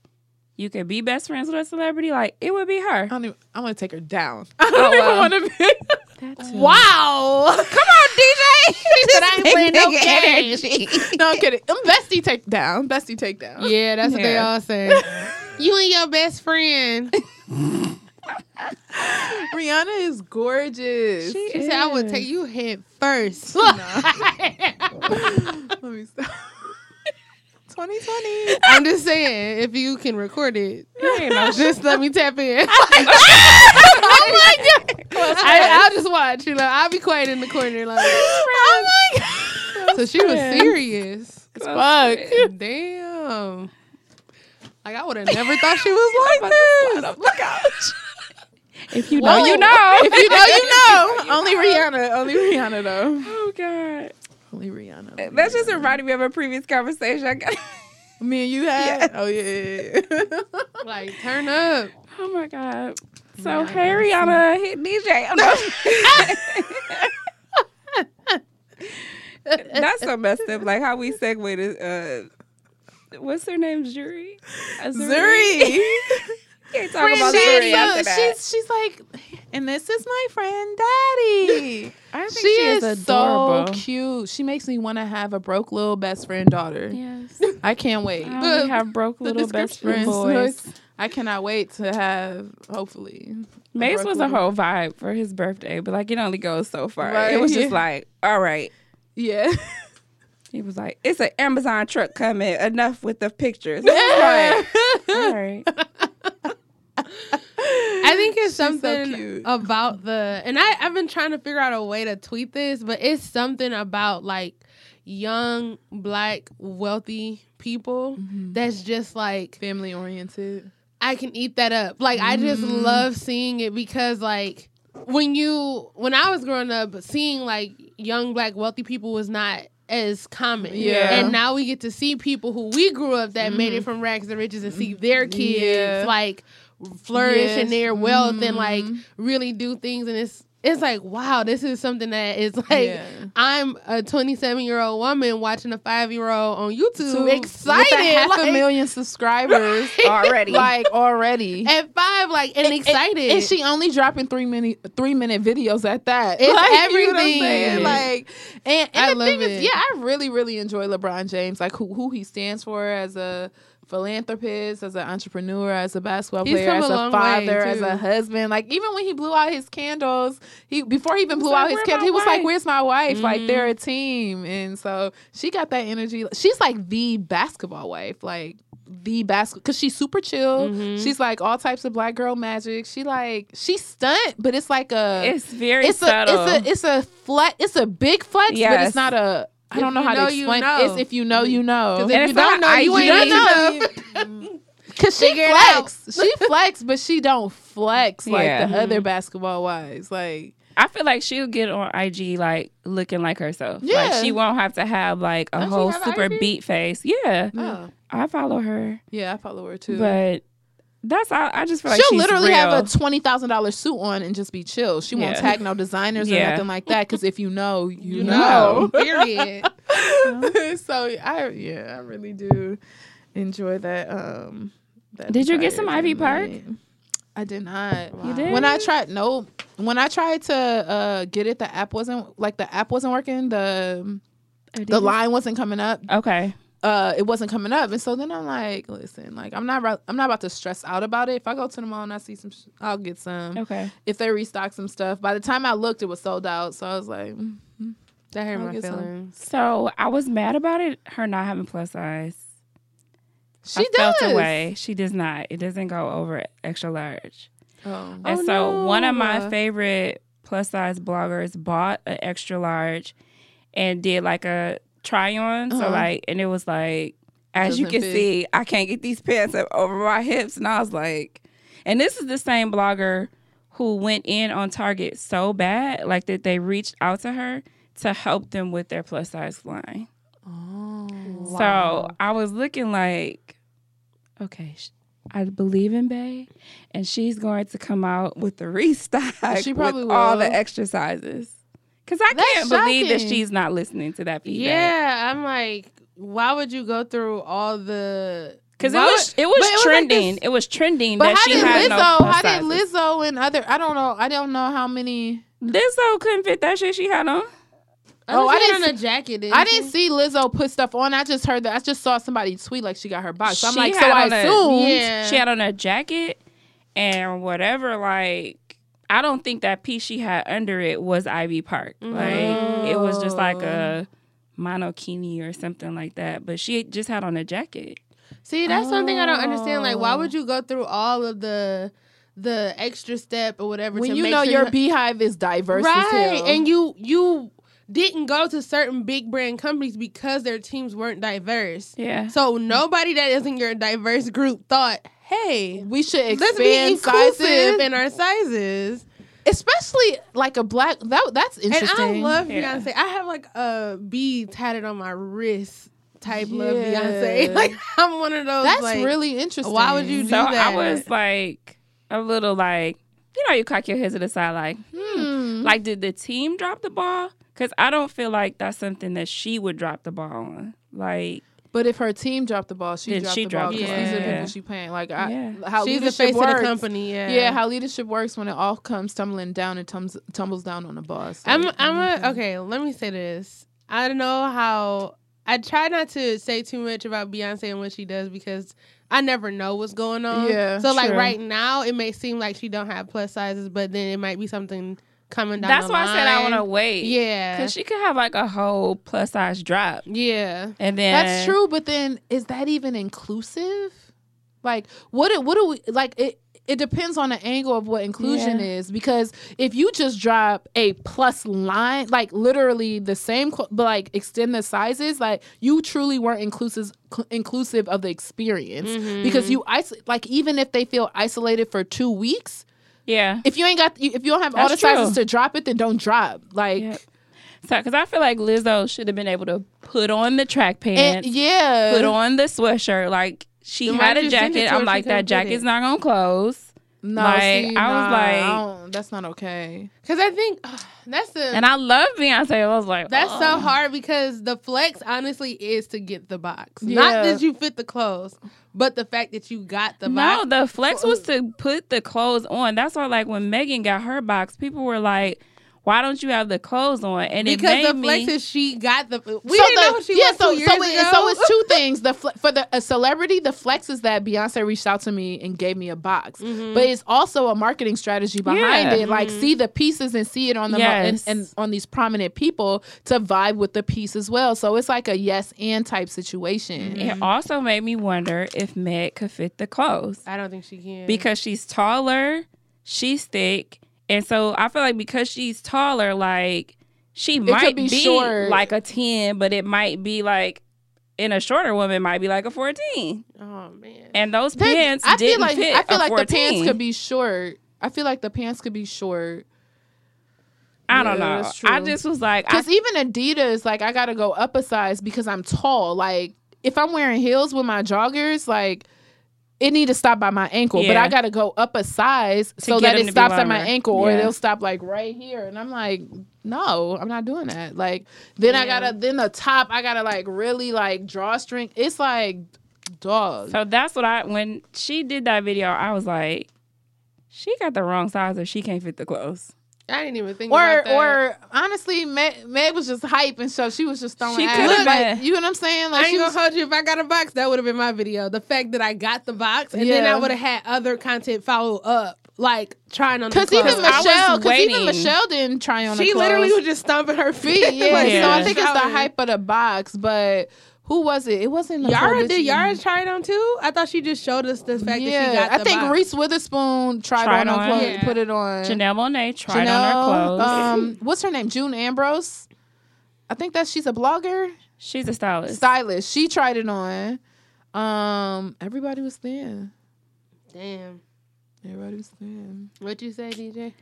you could be best friends with a celebrity, like it would be her. I don't even. I want to take her down. I don't Oh, even wow. want to be. That wow. Come on, DJ. She said I ain't playing no games. no, I'm kidding. I'm bestie take down. Bestie take down. Yeah, that's what they all say. you and your best friend. Rihanna is gorgeous. She She said I would take you head first. Let me stop. 2020. I'm just saying, if you can record it, ain't no just let me tap in. oh my god. I, I'll just watch. You know, I'll be quiet in the corner. Like, oh my god. so she was serious. Fuck. Damn. Like I would have never thought she was like this. Up the couch. If you know, Well, you know. If you know, you know. Only Rihanna. Only Rihanna though. Oh God. Only Rihanna. That just reminded me of a previous conversation. I got. Me and you had. Oh yeah. yeah, yeah. Like, turn up. Oh my God. So Yeah, I hey Rihanna, hit DJ. I'm not- That's so messed up. Like how we segued to uh what's her name? Zhuri? Uh, Zhuri. Can't talk about She's, after that. she's she's like, and this is my friend Daddy. I think she, she is, is so cute. She makes me want to have a broke little best friend daughter. Yes. I can't wait. I only have broke little best friend boys. I cannot wait to have. Hopefully, Mace was a whole vibe for his birthday, but like it only goes so far. Right, it was just like, all right, Yeah. He was like, "It's an Amazon truck coming. Enough with the pictures." Was like, All right. I think it's She's so something cute. about the, and I, I've been trying to figure out a way to tweet this, but it's something about like young, black, wealthy people Mm-hmm. that's just like, Family oriented. I can eat that up. Like, I just Mm. love seeing it because, like, when you, when I was growing up, seeing like young, black, wealthy people was not as common. Yeah. And now we get to see people who we grew up that made it from rags to riches and see their kids Yeah. like flourish in their wealth and mm-hmm. like really do things and it's it's like wow this is something that is like Yeah. i'm a 27 year old woman watching a five year old on youtube So, excited With a half like, a million subscribers Already. like already. at five like and, excited And she only dropping three minute three minute videos at that. It's you know what I'm everything. Like and, and I the love thing is, yeah, I really, really enjoy LeBron James, like who who he stands for as a philanthropist, as an entrepreneur, as a basketball He's player, as a father, as a husband. Like even when he blew out his candles, he before he even blew like, out his candles, he was like, "Where's my wife?" Like Mhm. they're a team, and so she got that energy. She's like the basketball wife, like the basketball because she's super chill. Mhm. She's like all types of black girl magic. She like she stunt, but it's like a It's very it's a it's a it's a flex. It's a big flex, but it's not a. I If don't know how know, to you explain. know. It's if you know, you know. 'Cause And if you don't not know you IG. ain't know. know Cause she Figure it out. flex, she flex, but she don't flex like Yeah. the other mm-hmm. basketball wives. Like I feel like she'll get on IG like looking like herself. Like Yeah. she won't have to have like a Does she whole super IG? beat face. Yeah, oh. I follow her, yeah, I follow her too. but that's I, I just feel like She'll she's literally real. have a twenty thousand dollars suit on and just be chill. She won't tag no designers or nothing like that. Because if you know, you, you know. know period so I yeah, I really do enjoy that. Um, that Did you get some Ivy me. Park? I did not. You did? When I tried, no. When I tried to uh, get it, the app wasn't like the app wasn't working. The the line wasn't coming up. Okay. Uh, it wasn't coming up, and so then I'm like, listen, like I'm not, I'm not about to stress out about it. If I go to the mall and I see some, sh- I'll get some. Okay. If they restock some stuff, by the time I looked, it was sold out. So I was like, mm, that hurt I'll my some. feelings So I was mad about it. Her not having plus size. she I does. felt away. She does not. It doesn't go over extra large. Oh. And Oh, so one of my favorite plus size bloggers bought an extra large and did like a try on. So Uh-huh. like, and it was like, as you Doesn't can fit. see, I can't get these pants up over my hips. And I was like, and this is the same blogger who went in on Target so bad, like that they reached out to her to help them with their plus size line. Oh. So I was looking like, okay, sh- I believe in Bey, and she's going to come out with the restock She probably with all the will. exercises. Because I That's can't believe that she's not listening to that feedback. yeah i'm like why would you go through all the Because it was it was but it was like trending. this- it was trending But that how she did had Lizzo? no plus how did. Lizzo and other? I don't know. I don't know how many. Lizzo couldn't fit that shit she had on. Oh, I I didn't on a jacket. Didn't I she? didn't see Lizzo put stuff on. I just heard that. I just saw somebody tweet like she got her box. So I'm like, so I on a- assumed. Yeah. She had on a jacket and whatever. Like I don't think that piece she had under it was Ivy Park. Mm. Like it was just like a oh. monokini or something like that. But she just had on a jacket. See, that's something I don't understand. Like, why would oh. you go through all of the the extra step or whatever When to you make know sure your you- BeyHive is diverse as right, hell. and you you didn't go to certain big brand companies because their teams weren't diverse. Yeah. So nobody that isn't your diverse group thought, hey, we should expand sizes, in our sizes. especially like a black. That that's interesting. And. I love Yeah. Beyonce. I have like a bee tatted on my wrist type love Beyonce. Like I'm one of those. that's like, really interesting. why would you do So that? I was like a little like, you know, you cock your head to the side like, hmm. Hmm. Like, did the team drop the ball? Because I don't feel like that's something that she would drop the ball on. Like, But if her team dropped the ball, she Then dropped she the ball. dropped because the these are ball. people Yeah. she paying. Like I, Yeah. how She's the face works. of the company. Yeah. Yeah, how leadership works when it all comes tumbling down and tumbles tumbles down on the boss. I'm. I'm mhm. a. Okay. Let me say this. I don't know how. I try not to say too much about Beyonce and what she does because I never know what's going on. Yeah, So like true. right now, it may seem like she don't have plus sizes, but then it might be something coming down. That's the why I said I want to wait. Yeah, Because she could have like a whole plus size drop. yeah. And then That's true, but then is that even inclusive? Like, what? do- What do we like? It it depends on the angle of what inclusion Yeah. is. Because if you just drop a plus line, like literally the same, cl- but like extend the sizes, like you truly weren't inclusive inclusive of the experience. Mm-hmm. Because you iso- like even if they feel isolated for two weeks, Yeah. if you ain't got if you don't have all the That's sizes to drop it, then don't drop. Like. Yep. So, because I feel like Lizzo should have been able to put on the track And pants, yeah, put on the sweatshirt. Like she had a you send it jacket. I'm like, that jacket's not gonna close. No, Like, see, I was nah, like- don't- that's not okay. Because I think that's the And I love Beyonce. I was like, That's oh. so hard because the flex honestly is to get the box. Yeah. Not that you fit the clothes, but the fact that you got the box. No, the flex was to put the clothes on. That's why, like, when Megan got her box, people were like, "Why don't you have the clothes on?" And it because made the me. flex is she got the. We So didn't the- know who she yeah, was so two years so, ago. it, so it's two things. The fle- for the a celebrity, the flex is that Beyonce reached out to me and gave me a box, Mm-hmm. but it's also a marketing strategy behind Yeah. it. Like see the pieces and see it on the mo- and, and on these prominent people to vibe with the piece as well. So it's like a yes and type situation. It also made me wonder if Meg could fit the clothes I don't think she can because she's taller, she's thick, and so I feel like because she's taller, like she might be be, like a ten, but it might be like in a shorter woman it might be like a fourteen. Oh man. And those Then pants I didn't feel like fit I feel a like 14. the pants could be short. I feel like the pants could be short. I don't Yeah, know. that's I just was like, Because even Adidas, like I gotta go up a size because I'm tall. Like if I'm wearing heels with my joggers, like it need to stop by my ankle. But I gotta go up a size so that it stops at my ankle, or Yeah. it'll stop like right here. And I'm like, no, I'm not doing that. Like then I gotta then the top I gotta like really like drawstring. It's like dog. So that's what I when she did that video, I was like, she got the wrong size or she can't fit the clothes. I didn't even think or about that. or honestly, Meg, Meg was just hype, and so she was just throwing. She ass. could've like, been. you know what I'm saying? Like I she ain't was gonna hold you. If I got a box, that would have been my video. The fact that I got the box, and then I would have had other content follow up, like trying on. the Because even clothes. I was Michelle, because even. Michelle didn't try on. she the literally was just stomping her feet. feet. Yeah, like, so I think it's the hype of the box. But who was it? It wasn't Nicole Yara did Richie. Yara try it on too? I thought she just showed us the fact that she Yeah, got I the think box. Reese Witherspoon tried, Tried on, her clothes, Yeah. put it on. Janelle Monae tried on her clothes. Um, what's her name? June Ambrose. I think that she's a blogger, She's a stylist. stylist. She tried it on. Um, everybody was thin. Damn. Everybody was thin. What you say, DJ?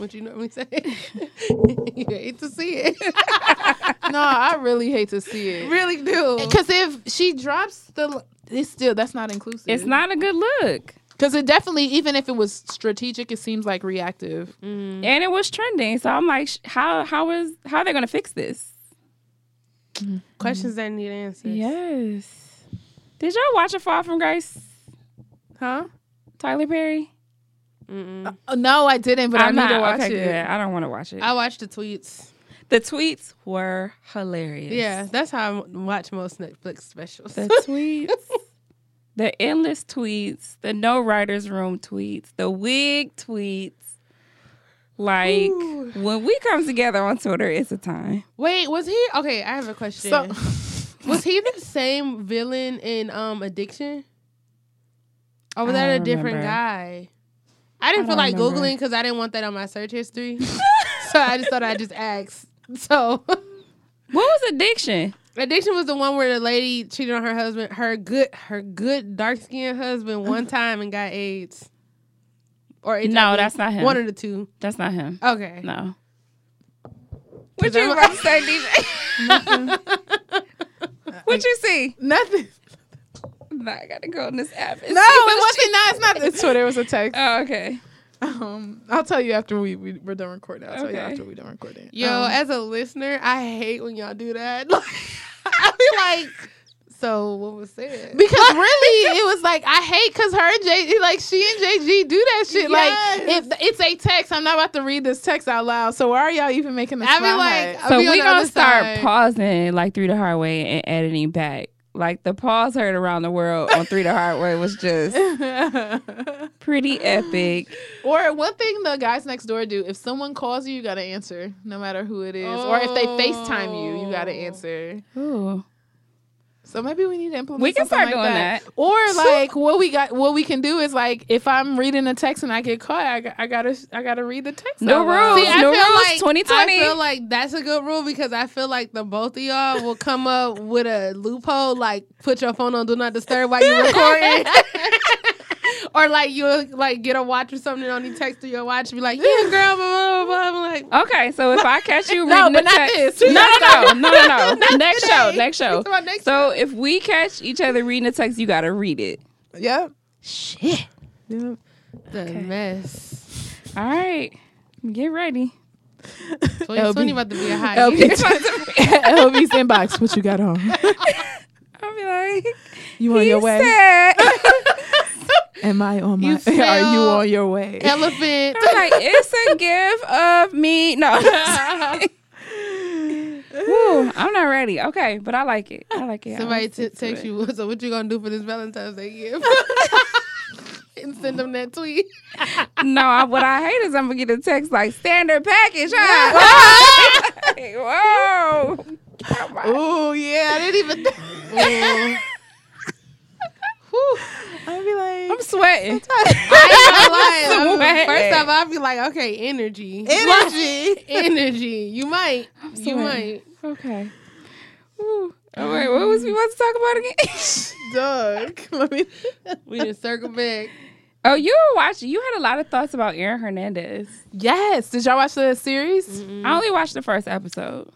What you normally say? you hate to see it. no, I really hate to see it. really do. Because if she drops the, it's still that's not inclusive. It's not a good look. because it definitely, even if it was strategic, it seems like reactive. Mm. And it was trending. So I'm like, how how is how are they gonna fix this? Questions that need answers. Yes. Did y'all watch A Fall from Grace? Huh? Tyler Perry? Mm-mm. Uh, no, I didn't, but i I'm need not to watch okay, it. good. I don't want to watch it. I watched the tweets. the tweets were hilarious. Yeah, that's how I watch most Netflix specials. The tweets, the endless tweets, the no writers room tweets, the wig tweets. Like when we come together on Twitter, it's a time. Wait, was he okay? I have a question. So, was he the same villain in um Addiction? Or was I that a don't different remember. guy? I didn't I feel like remember. googling because I didn't want that on my search history. so I just thought I'd just ask. So What was addiction? Addiction was the one where the lady cheated on her husband, her good, her good dark skinned husband, one time and got AIDS. Or HIV. No, that's not him. One of the two. That's not him. Okay. No. What What you about to say, DJ? what you see? nothing. No, I gotta go on this app. and No, it wasn't. No, it's not. It's Twitter. It was a text. Oh, okay. Um, I'll tell you after we, we we're done recording. I'll tell you after we're done recording. Yo, Um, as a listener, I hate when y'all do that. Like, I be like, so what was said? because really, it was like I hate because her and J like she and JG do that shit. Yes. Like if it's a text, I'm not about to read this text out loud. So why are y'all even making the I be like. I'll So be we gonna start side. pausing like Three the Hard Way and editing back. Like the pause heard around the world on Three the Hard Way was just pretty epic. Or one thing the guys next door do: if someone calls you, you gotta answer, no matter who it is. Or if they FaceTime you, you gotta Oh. answer. Ooh. So maybe we need to implement. We can start like doing that. that. Or like what we got, what we can do is like if I'm reading a text and I get caught, I, I gotta I gotta read the text. No rules. See, I no feel rules, like 2020. I feel like that's a good rule because I feel like the both of y'all will come up with a loophole, like put your phone on do not disturb while you're recording, or like you'll like get a watch or something on you text to your watch, and be like, yeah, girl, blah blah blah. I'm like, Okay, so if I catch you No, but the not text, this. no, no, no, no, no, no. next today. show, next show. Next So if we catch each other reading the text, you gotta read it. Yep. Shit. Yep. the mess. All right, get ready. 2020 about to be a hot LB, year. LB's inbox. What you got on? I'll be like, You on your way? Said. Am I on my? You Are you on your way? Elephant. I'm like, it's a gift of me. No. Woo, I'm not ready. Okay, but I like it. I like it. Somebody I'm t- into text it. you, so what you gonna do for this Valentine's Day gift? and send them that tweet. No, I, what I hate is I'm gonna get a text like standard package. Huh? Like, whoa. Oh yeah, I didn't even. I'd be like, I'm sweating. I ain't gonna lie. Sweat. First off, I'd be like, okay, energy, energy. energy. You might, you might. Okay. Woo. Oh, wait, what was we about to talk about again? Doug, let me. We didn't circle back. oh, you were watching. You had a lot of thoughts about Aaron Hernandez. Yes. Did y'all watch the series? I only watched the first episode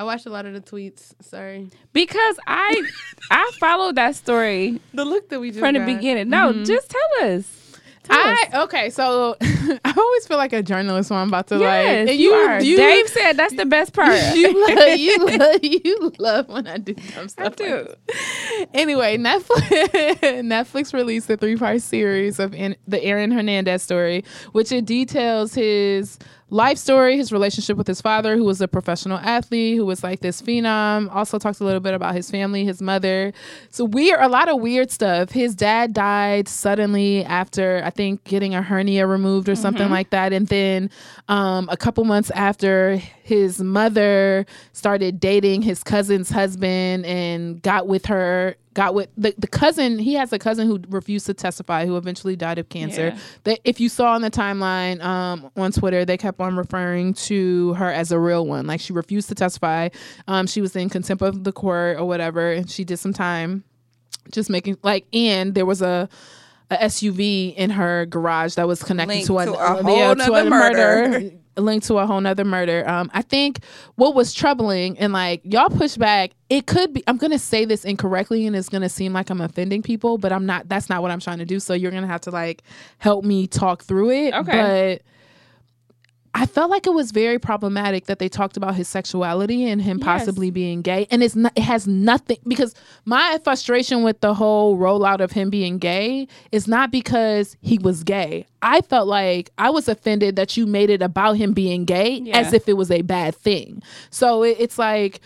I watched a lot of the tweets. Sorry, because I I followed that story the look that we just from the got. beginning. No, mm-hmm. just tell us. Tell us. I okay, so I always feel like a journalist when I'm about to like. Yes, and you, are. Dave said that's the best part. you love, you love, you love when I do dumb stuff. I do. this. Anyway, Netflix Netflix released a three part series of in, the Aaron Hernandez story, which it details his life story, his relationship with his father, who was a professional athlete, who was like this phenom. Also talks a little bit about his family, his mother. So weird, a lot of weird stuff. His dad died suddenly after I think getting a hernia removed or something like that, and then um, a couple months after his mother started dating his cousin's husband and got with her got with the, the cousin he has a cousin who refused to testify who eventually died of cancer Yeah. that if you saw on the timeline um, on twitter they kept on referring to her as a real one like she refused to testify um, she was in contempt of the court or whatever and she did some time just making like and there was a a SUV in her garage that was connected Linked to a, to a whole yeah, nother murder. linked to a whole nother murder. Um, I think what was troubling and like y'all push back, it could be. I'm gonna say this incorrectly, and it's gonna seem like I'm offending people, but I'm not. That's not what I'm trying to do. So you're gonna have to like help me talk through it. Okay. But I felt like it was very problematic that they talked about his sexuality and him Yes. possibly being gay, and it's not. It has nothing because my frustration with the whole rollout of him being gay is not because he was gay. I felt like I was offended that you made it about him being gay Yeah. as if it was a bad thing. So it, it's like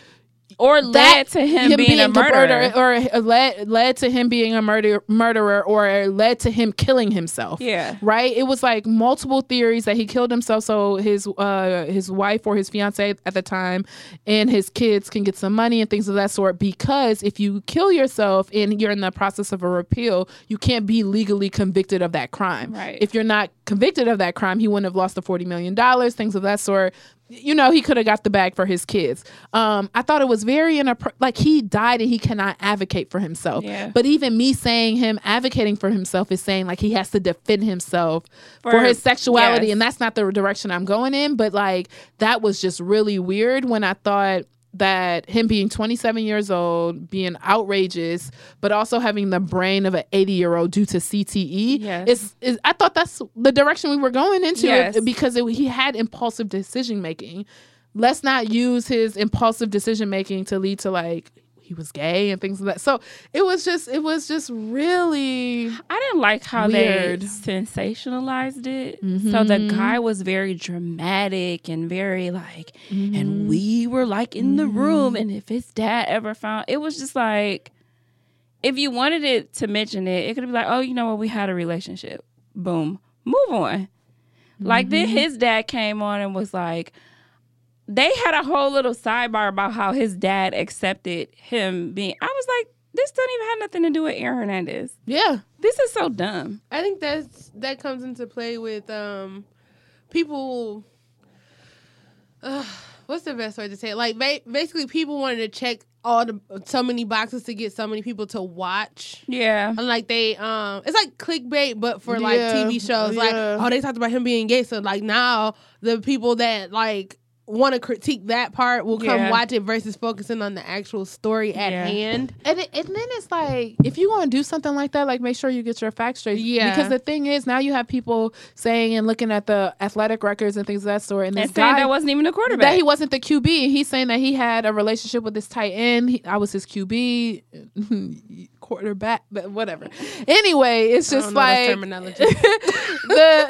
or led that to him, being, a murderer. murderer, or led led to him being a murder murderer, or led to him killing himself. Yeah. right. It was like multiple theories that he killed himself so his uh his wife or his fiance at the time and his kids can get some money and things of that sort. Because if you kill yourself and you're in the process of a repeal, you can't be legally convicted of that crime. Right. If you're not convicted of that crime, he wouldn't have lost the forty million dollars. Things of that sort you know, he could have got the bag for his kids. Um, I thought it was very inappro- like he died and he cannot advocate for himself. Yeah. But even me saying him advocating for himself is saying like he has to defend himself for, For- his sexuality, yes. and that's not the direction I'm going in. But like that was just really weird when I thought that him being 27 years old, being outrageous, but also having the brain of an 80 year old due to CTE, Yes. is, is I thought that's the direction we were going into Yes. because it, he had impulsive decision making. Let's not use his impulsive decision making to lead to like he was gay and things like that. So it was just it was just really I didn't like how Weird. they sensationalized it. So the mm-hmm. guy was very dramatic and very like, and mm-hmm. we were like in the mm-hmm. room, and if his dad ever found, it was just like, if you wanted it to mention it, it could be like, oh, you know what, we had a relationship. Boom, move on. Like then Mm-hmm. his dad came on and was like, they had a whole little sidebar about how his dad accepted him being. I was like, this doesn't even have nothing to do with Aaron Hernandez. Yeah. This is so dumb. I think that's that comes into play with um people. Uh, what's the best way to say it? Like ba- basically, people wanted to check all the so many boxes to get so many people to watch. Yeah. And like they um it's like clickbait but for like Yeah, TV shows like yeah. oh they talked about him being gay so like now the people that like want to critique that part will come Yeah. watch it versus focusing on the actual story at Yeah. hand. And, it, and then it's like, if you want to do something like that, like make sure you get your facts straight. Yeah. Because the thing is, now you have people saying and looking at the athletic records and things of that sort. And this And saying guy that wasn't even a quarterback. that he wasn't the QB. He's saying that he had a relationship with this tight end. He, I was his QB, quarterback, but whatever. Anyway, it's just don't know those like terminology. the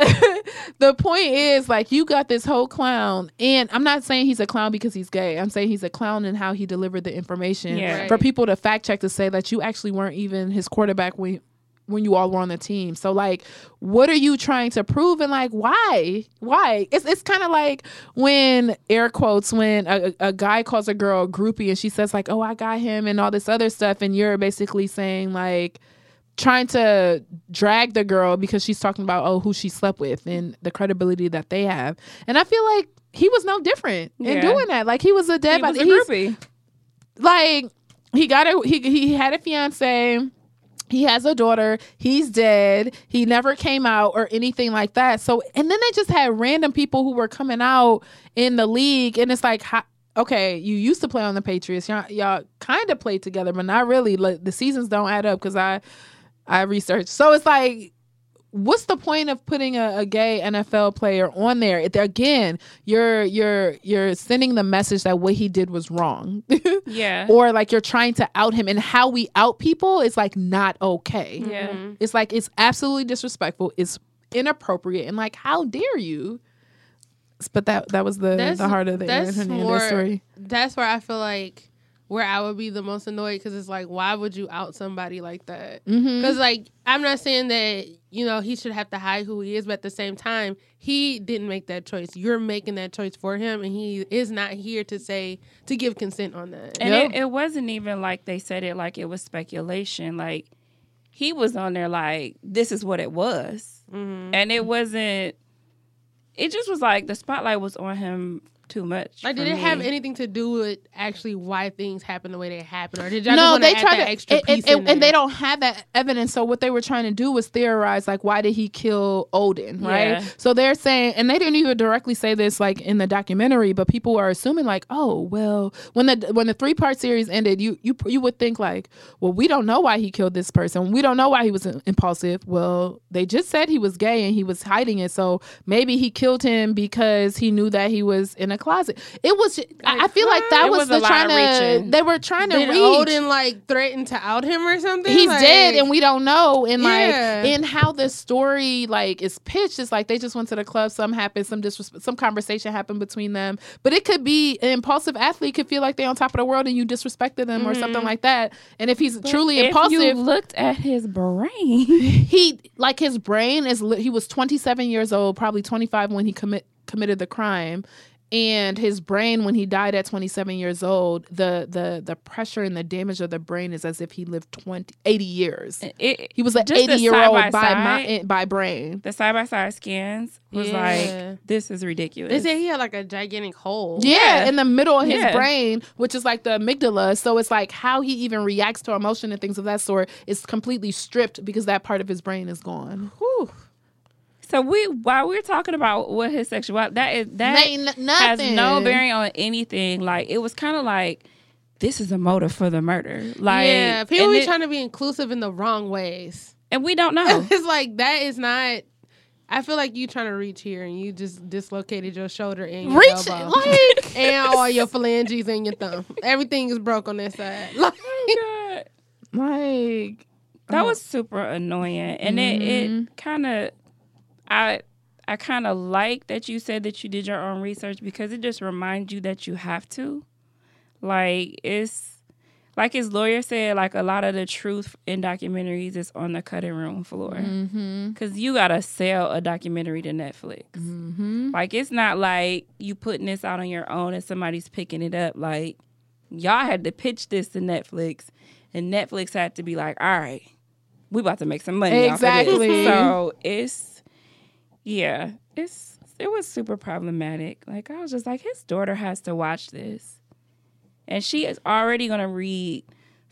the point is like you got this whole clown, and I'm not saying he's a clown because he's gay. I'm saying he's a clown in how he delivered the information Yeah. Right. for people to fact check to say that you actually weren't even his quarterback when when you all were on the team. So like what are you trying to prove and like why? Why? It's it's kind of like when air quotes when a, a guy calls a girl a groupie and she says like, "Oh, I got him" and all this other stuff and you're basically saying like trying to drag the girl because she's talking about oh who she slept with and the credibility that they have. And I feel like he was no different in doing that. Like he was a dead he was a body. Groupie. like he got a he he had a fiance he has a daughter he's dead he never came out or anything like that so and then they just had random people who were coming out in the league and it's like how, okay you used to play on the patriots y'all, y'all kind of played together but not really like the seasons don't add up because i i researched so it's like what's the point of putting a, a gay NFL player on there? It, again, you're you're you're sending the message that what he did was wrong. Yeah. or like you're trying to out him and how we out people is like not okay. yeah. Mm-hmm. It's like it's absolutely disrespectful. It's inappropriate and like how dare you? But that that was the That's- the heart of the Aaron that's Hernandez more- story. That's where I feel like where I would be the most annoyed because it's like, why would you out somebody like that? Mm-hmm. Because like I'm not saying that you know he should have to hide who he is, but at the same time, he didn't make that choice. You're making that choice for him, and he is not here to say to give consent on that. And Yep. it, it wasn't even like they said it like it was speculation. Like he was on there like this is what it was, Mhm. and it wasn't. It just was like the spotlight was on him too much. Like, did it me. have anything to do with actually why things happen the way they happen, or did y'all no, just they they tried that to, extra and, piece and, in and they don't have that evidence. So what they were trying to do was theorize, like, why did he kill Odin, right? Yeah. So they're saying, and they didn't even directly say this, like in the documentary, but people are assuming, like, oh, well, when the when the three part series ended, you you you would think like, well, we don't know why he killed this person. We don't know why he was impulsive. Well, they just said he was gay and he was hiding it. So maybe he killed him because he knew that he was in a closet. It was. I, I feel like that was, was the trying to. They were trying to Did reach. Odin like threaten to out him or something? He's Like- dead and we don't know. And like in how the story like is pitched, it's like they just went to the club, some happened, some disrespect some conversation happened between them. But it could be an impulsive athlete could feel like they're on top of the world and you disrespected them or something mm-hmm. like that. And if he's truly if impulsive, you looked at his brain, he like his brain is he was 27 years old probably 25 when he commit committed the crime and his brain when he died at 27 years old the the the pressure and the damage of the brain is as if he lived 20 80 years it, he was an 80 year old by side-by-side- mi- eh, by brain the side by side scans was Yeah. like this is ridiculous. They said he had like a gigantic hole. yeah, Yeah. in the middle of his Yeah. brain, which is like the amygdala. So it's like how he even reacts to emotion and things of that sort is completely stripped because that part of his brain is gone. Whew. So we while we're talking about what his sexuality that is that n- has no bearing on anything. Like it was kind of like this is a motive for the murder. Like yeah, people be it- trying to be inclusive in the wrong ways. and we don't know. it's like that is not. I feel like you trying to reach here and you just dislocated your shoulder and your Reach elbow. like and all your phalanges and your thumb. Everything is broke on that side. Like, God. like That was super annoying, and Mm-hmm. it kind of I I kind of like that you said that you did your own research because it just reminds you that you have to. Like it's like his lawyer said, like a lot of the truth in documentaries is on the cutting room floor. Mm-hmm. Cause you gotta sell a documentary to Netflix. Mm-hmm. Like it's not like you putting this out on your own and somebody's picking it up. Like y'all had to pitch this to Netflix, and Netflix had to be like, "All right, we about to make some money." off of this." Exactly. So it's yeah, it's it was super problematic. Like I was just like, his daughter has to watch this, and she is already gonna read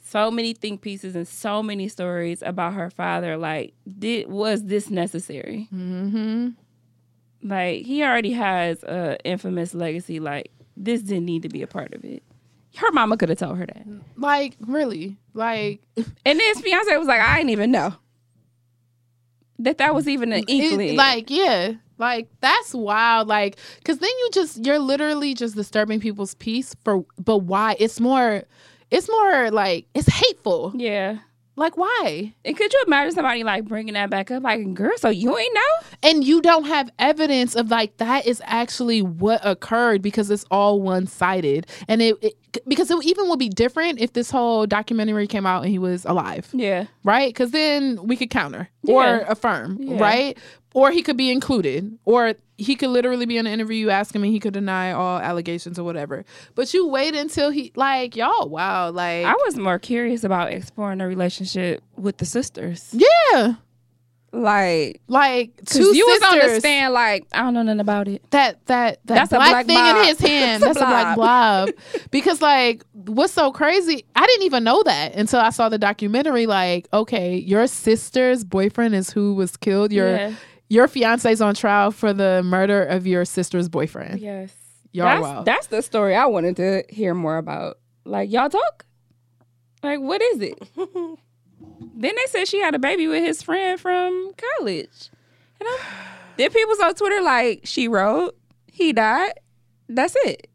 so many think pieces and so many stories about her father. Like, did was this necessary? Mm-hmm. Like he already has a infamous legacy. Like this didn't need to be a part of it. Her mama could have told her that, Like really, like and then his fiance was like, "I didn't even know that that was even an it- like yeah, like that's wild. Like because then you just you're literally just disturbing people's peace for. But why? It's more. It's more like it's hateful. yeah. Like why? And could you imagine somebody like bringing that back up? Like, girl, so you ain't know? and you don't have evidence of like that is actually what occurred because it's all one sided and it, it because it even would be different if this whole documentary came out and he was alive Yeah. right because then we could counter or affirm Yeah. right or he could be included or he could literally be in an interview you ask him and he could deny all allegations or whatever but you wait until he like y'all wow like I was more curious about exploring the relationship with the sisters. yeah Like, like two you sisters was on the stand like, I don't know nothing about it. that that that That's a black, black thing blob. in his hand. That's a a black blob. because like what's so crazy? I didn't even know that until I saw the documentary. Like, okay, your sister's boyfriend is who was killed. Your Yeah. Your fiance is on trial for the murder of your sister's boyfriend. Yes. Y'all that's, wild. that's the story I wanted to hear more about. Like, y'all talk? Like, what is it? then they said she had a baby with his friend from college. And I'm, then people's on Twitter like, she wrote, he died. That's it.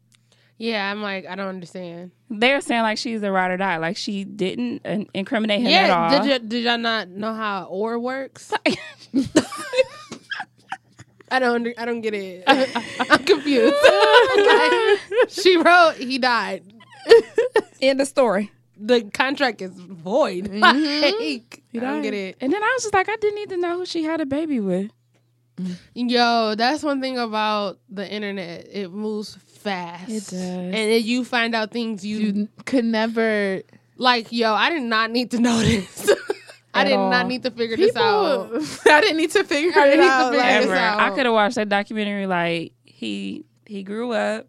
Yeah, I'm like, I don't understand. They're saying like she's a ride or die. Like she didn't uh, incriminate him at all. Yeah, did y- did y'all not know how or works? I don't under, I don't get it. I'm confused. Oh okay. She wrote he died. End of story. The contract is void. Like, mm-hmm. I don't get it. And then I was just like, I didn't need to know who she had a baby with. Yo, that's one thing about the internet. It moves fast. It does. And then you find out things you, You could never like. Yo, I did not need to know this. I did all. not need to figure this out. I didn't need to figure I it didn't to out. figure like- this out. I could have watched that documentary like he he grew up,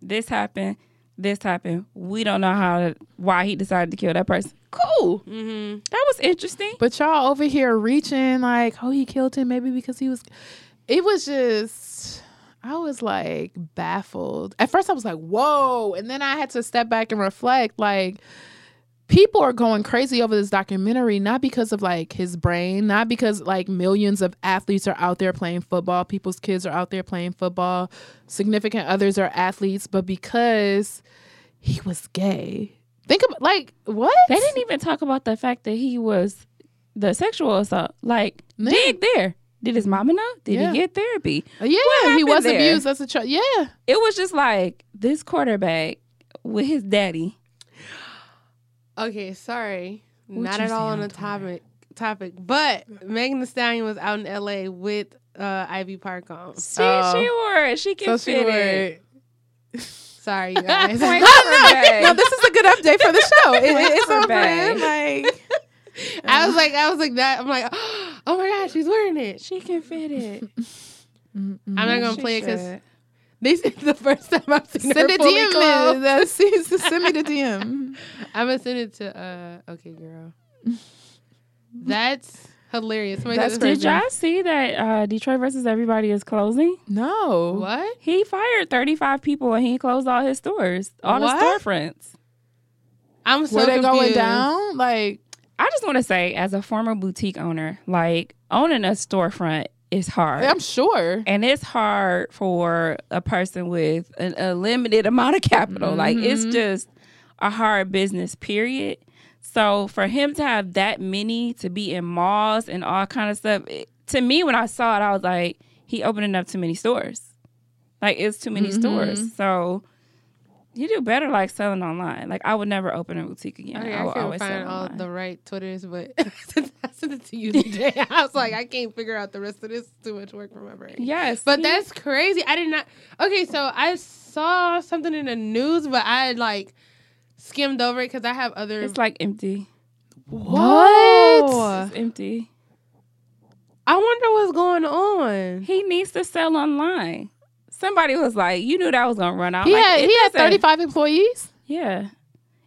this happened, this happened. We don't know how to, why he decided to kill that person. Cool. Mm-hmm. That was interesting. But y'all over here reaching like, oh, he killed him maybe because he was. It was just, I was like baffled. At first, I was like, whoa, and then I had to step back and reflect. Like, people are going crazy over this documentary, not because of like his brain, not because like millions of athletes are out there playing football, people's kids are out there playing football, significant others are athletes, but because he was gay. Think about like what They didn't even talk about the fact that he was the sexual assault. Like, Yeah. dig there. Did his mama know? Did Yeah. he get therapy? Uh, yeah, he was there? abused as a child. Yeah, It was just like this quarterback with his daddy. Okay, sorry. What Not at all on the topic topic. But Megan Thee Stallion was out in LA with uh Ivy Park on. She, Oh. she wore it. She can so she fit it. would. Sorry, you guys. Bey. No, this is a good update for the show. It, Point it's on brand. Like, I was like, I was like that. I'm like, oh my god, she's wearing it. She can fit it. I'm not gonna She play it because should. This is the first time I've seen send her a fully DM. clothed. man. That's, send me the DM. I'm gonna send it to uh okay girl. That's hilarious. Somebody That's does- Did y'all see that uh, Detroit versus everybody is closing? No. What? He fired 35 people and he closed all his stores, all What? the storefronts. I'm so Were they going down? Like, I just want to say, as a former boutique owner, like owning a storefront is hard. I'm sure. and it's hard for a person with an, a limited amount of capital. Like it's Mhm. just a hard business, period. So for him to have that many to be in malls and all kind of stuff, it, to me when I saw it, I was like, he opening up too many stores. Like it's too many Mhm. stores. So You do better like selling online. Like I would never open a boutique again. Okay, I I, would always find sell all the right Twitters, but sent it to you today. I was like, I can't figure out the rest of this. It's too much work for my brain. Yes, But that's crazy. I did not. Okay, so I saw something in the news, but I like skimmed over it because I have other. it's like empty. What? It's empty. I wonder what's going on. He needs to sell online. Somebody was like, "You knew that was gonna run out." He Like, had he had thirty five employees. Yeah.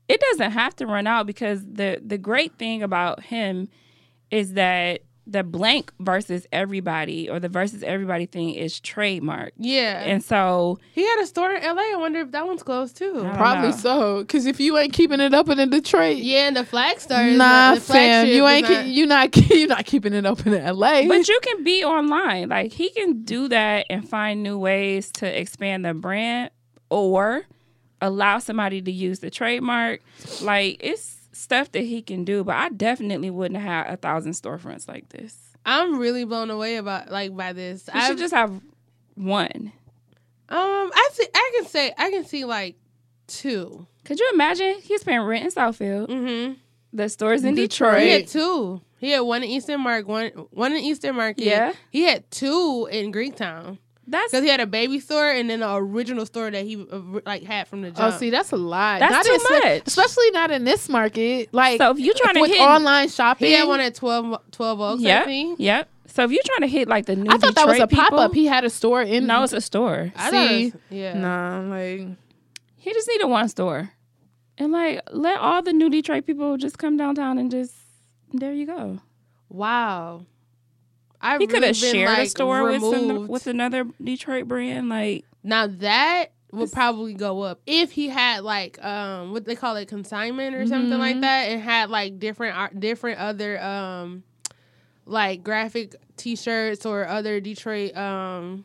It doesn't have to run out because the the great thing about him is that the blank versus everybody or the versus everybody thing is trademark. Yeah, And so he had a store in LA. I wonder if that one's closed too. Probably know. so, because if you ain't keeping it open in Detroit, Yeah, and the flag star. Is nah, the fam, you ain't not- keep, you not you not keeping it open in L.A. but you can be online. Like he can do that and find new ways to expand the brand or allow somebody to use the trademark. Like it's stuff that he can do, but I definitely wouldn't have a thousand storefronts like this. I'm really blown away about like by this. You I should just have one. um, I see. I can say I can see like two. Could you imagine? He's paying rent in Southfield. Mm-hmm. The stores in Detroit. Detroit. He had two. He had one in Eastern Mark, one one in Eastern Market. Yeah. He had two in Greektown That's because he had a baby store and then the original store that he uh, like had from the oh, see, that's a lot. That's Not too in Swi- much. especially not in this market. Like, so if you're trying to with hit online shopping, he had one at 12, 12 Oaks. I Yep. So if you're trying to hit like the new I thought that was a pop up. He had a store in. no, it's a store. I thought it See? was- yeah. nah, like He just needed one store, and like let all the new Detroit people just come downtown and just there you go. Wow. I He could have really shared a like, store with some, with another Detroit brand. Like Now that would probably go up if he had like um what they call it consignment or something like Mhm. that and had like different art different other um like graphic t-shirts or other Detroit um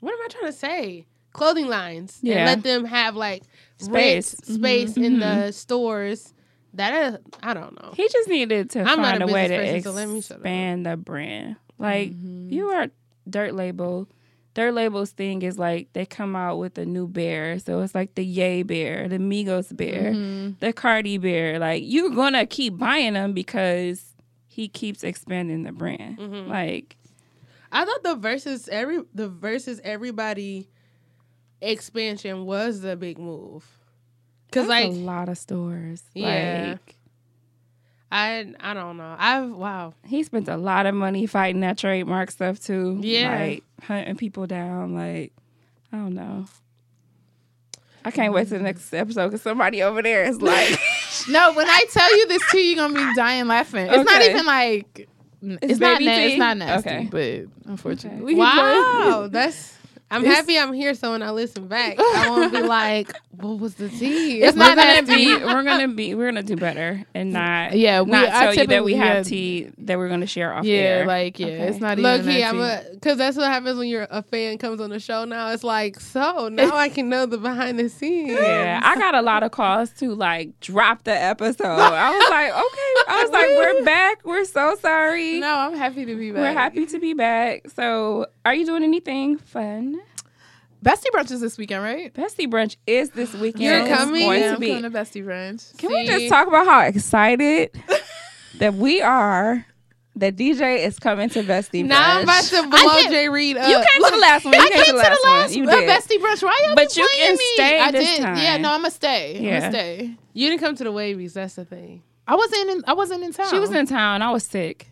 what am I trying to say? Clothing lines. And Yeah. let them have like Space. rent space in Mhm. the stores. That is I don't know. he just needed to I'm not find a a, way to person, so let me shut expand the brand. Like Mhm. you are Dirt Label. Dirt Label's thing is like they come out with a new bear, so it's like the Yay bear, the Migos bear, mhm. the Cardi bear. Like you're gonna keep buying them because he keeps expanding the brand. Mhm. Like I thought the versus every the versus everybody expansion was the big move. Cause that's like a lot of stores. Yeah. Like I I don't know. I've wow. he spent a lot of money fighting that trademark stuff too. Yeah. Like hunting people down. Like I don't know. I can't wait to the next episode because somebody over there is like, No, when I tell you this too, you're gonna be dying laughing. It's not even like it's, It's not baby na- it's not nasty, Okay. but unfortunately, Okay. we Wow, that's I'm It's- happy I'm here so when I listen back, I won't be like, what was the tea? It's we're not gonna be, we're gonna be, we're gonna do better and not, Yeah, we- not I tell you that we typically- have yeah. tea that we're gonna share off yeah, air. like yeah, Okay. it's not Look even key, nasty. I'm a because that's what happens when you're a fan comes on the show now. It's like, so now I can know the behind the scenes. Yeah, I got a lot of calls to like drop the episode. I was like, okay. I was like, we're back. We're so sorry. no, I'm happy to be back. We're happy to be back. So, are you doing anything fun? Bestie brunch is this weekend, right? Bestie brunch is this weekend. You're It's coming? going Yeah, to I'm be. coming to Bestie brunch. Can we just talk about how excited that we are that DJ is coming to Bestie Brunch. Now I'm about to I blow can't- Jay Reed up. you came to the last one. You I came came to the last, one. You did. Bestie brunch. Why y'all But you playing can me? stay I this did. time. Yeah, no, I'm gonna stay. I'm Yeah. gonna stay. You didn't come to the Wavies. That's the thing. I wasn't in. I wasn't in town. She was in town. I was sick.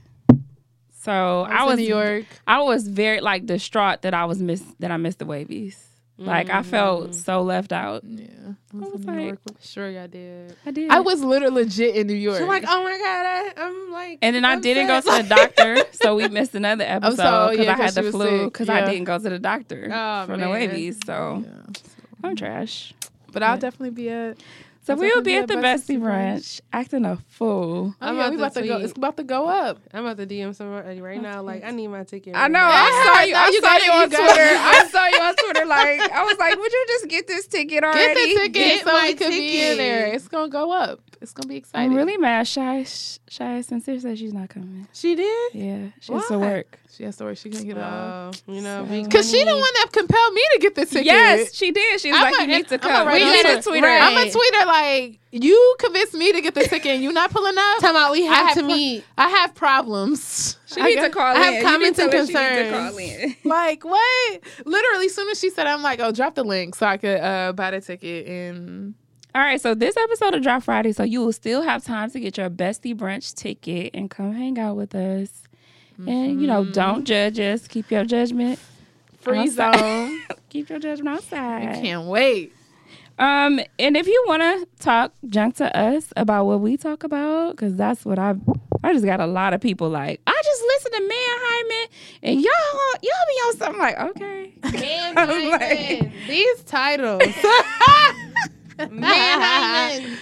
So I I was, was, in New York. I was very like distraught that I was miss that I missed the wavies. Like I Mm. felt so left out. Yeah, I was in like- New York. Sure, y'all did. I did. I was literally legit in New York. She's like, oh my god, I, I'm like, and then I I'm didn't go to the doctor, so we missed another episode sorry, because yeah, I had the flu sick. because I didn't go to the doctor Oh, from the man. wavies. So Yeah. I'm trash. But I'll definitely be at. So we will be be at the bestie bestie brunch, acting a fool. Oh, I'm yeah, about we about to go. It's about to go up. I'm about to DM somebody right now. Like, I need my ticket. I know. right I saw you. No, I you saw you on you Twitter. I saw you on Twitter. Like I was like, would you just get this ticket already? Get the ticket Get so my we could be in there. It's gonna go up. It's gonna be exciting. I'm really mad. Shy, Shy, sincere said she's not coming. She did. Yeah, she has to work. She has to work. She can't get it off. now. You know, So- Cause she the money. one that compelled me to get the ticket. Yes, she did. She was I'm like, a- you need to I'm come. write We need to Twitter. tweet her. Right. I'm a tweeter like you convinced me to get the ticket and you not pulling up. Talking about we have have to pl- meet. I have problems. She I needs to got- call I in. have You comments to and tell she needs to concerns. call in. Like what? Literally, as soon as she said, I'm like, oh, drop the link so I could uh, buy the ticket and. All right, so this episode of drop Friday, so you will still have time to get your bestie brunch ticket and come hang out with us. And you know, don't judge us. Keep your judgment. Free outside. zone. Keep your judgment outside. I can't wait. Um, and if you want to talk junk to us about what we talk about, because that's what I I just got a lot of people like. I just listen to Man Hyman, and y'all y'all be on something like okay. Man, I'm like- Hyman. These titles.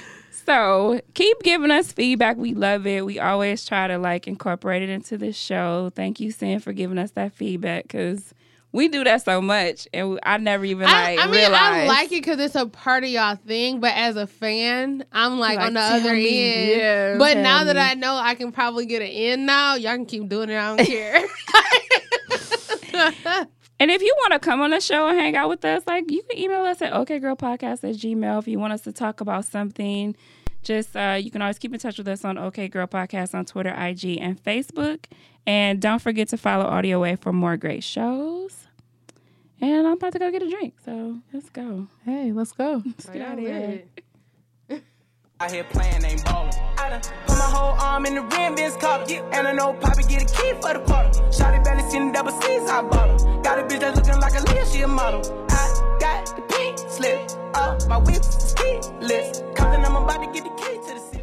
So keep giving us feedback. We love it. We always try to like incorporate it into the show. Thank you, Sin, for giving us that feedback because we do that so much, and I never even like I mean, realized. I like it because it's a part of y'all thing, but as a fan, I'm like, Like, on the other me. end. Yeah, but now that. I know I can probably get an in now, y'all can keep doing it. I don't care. And if you want to come on the show and hang out with us, like you can email us at okgirlpodcast at gmail if you want us to talk about something. Just uh, you can always keep in touch with us on OK Girl Podcast on Twitter, IG, and Facebook. And don't forget to follow Audio Way for more great shows. And I'm about to go get a drink, so let's go. Hey, let's go. Let's get out of here. Out here playing, ain't ballin'. I done put my whole arm in the rim, Vince Carter. And I know Poppy get a key for the quarter. Shotty barely seen the double C's, I bought 'em. Got a bitch that's looking like a Leah, she a model. I got the pink slip up, my whip's ski list. Compton, I'm about to get the key to the city.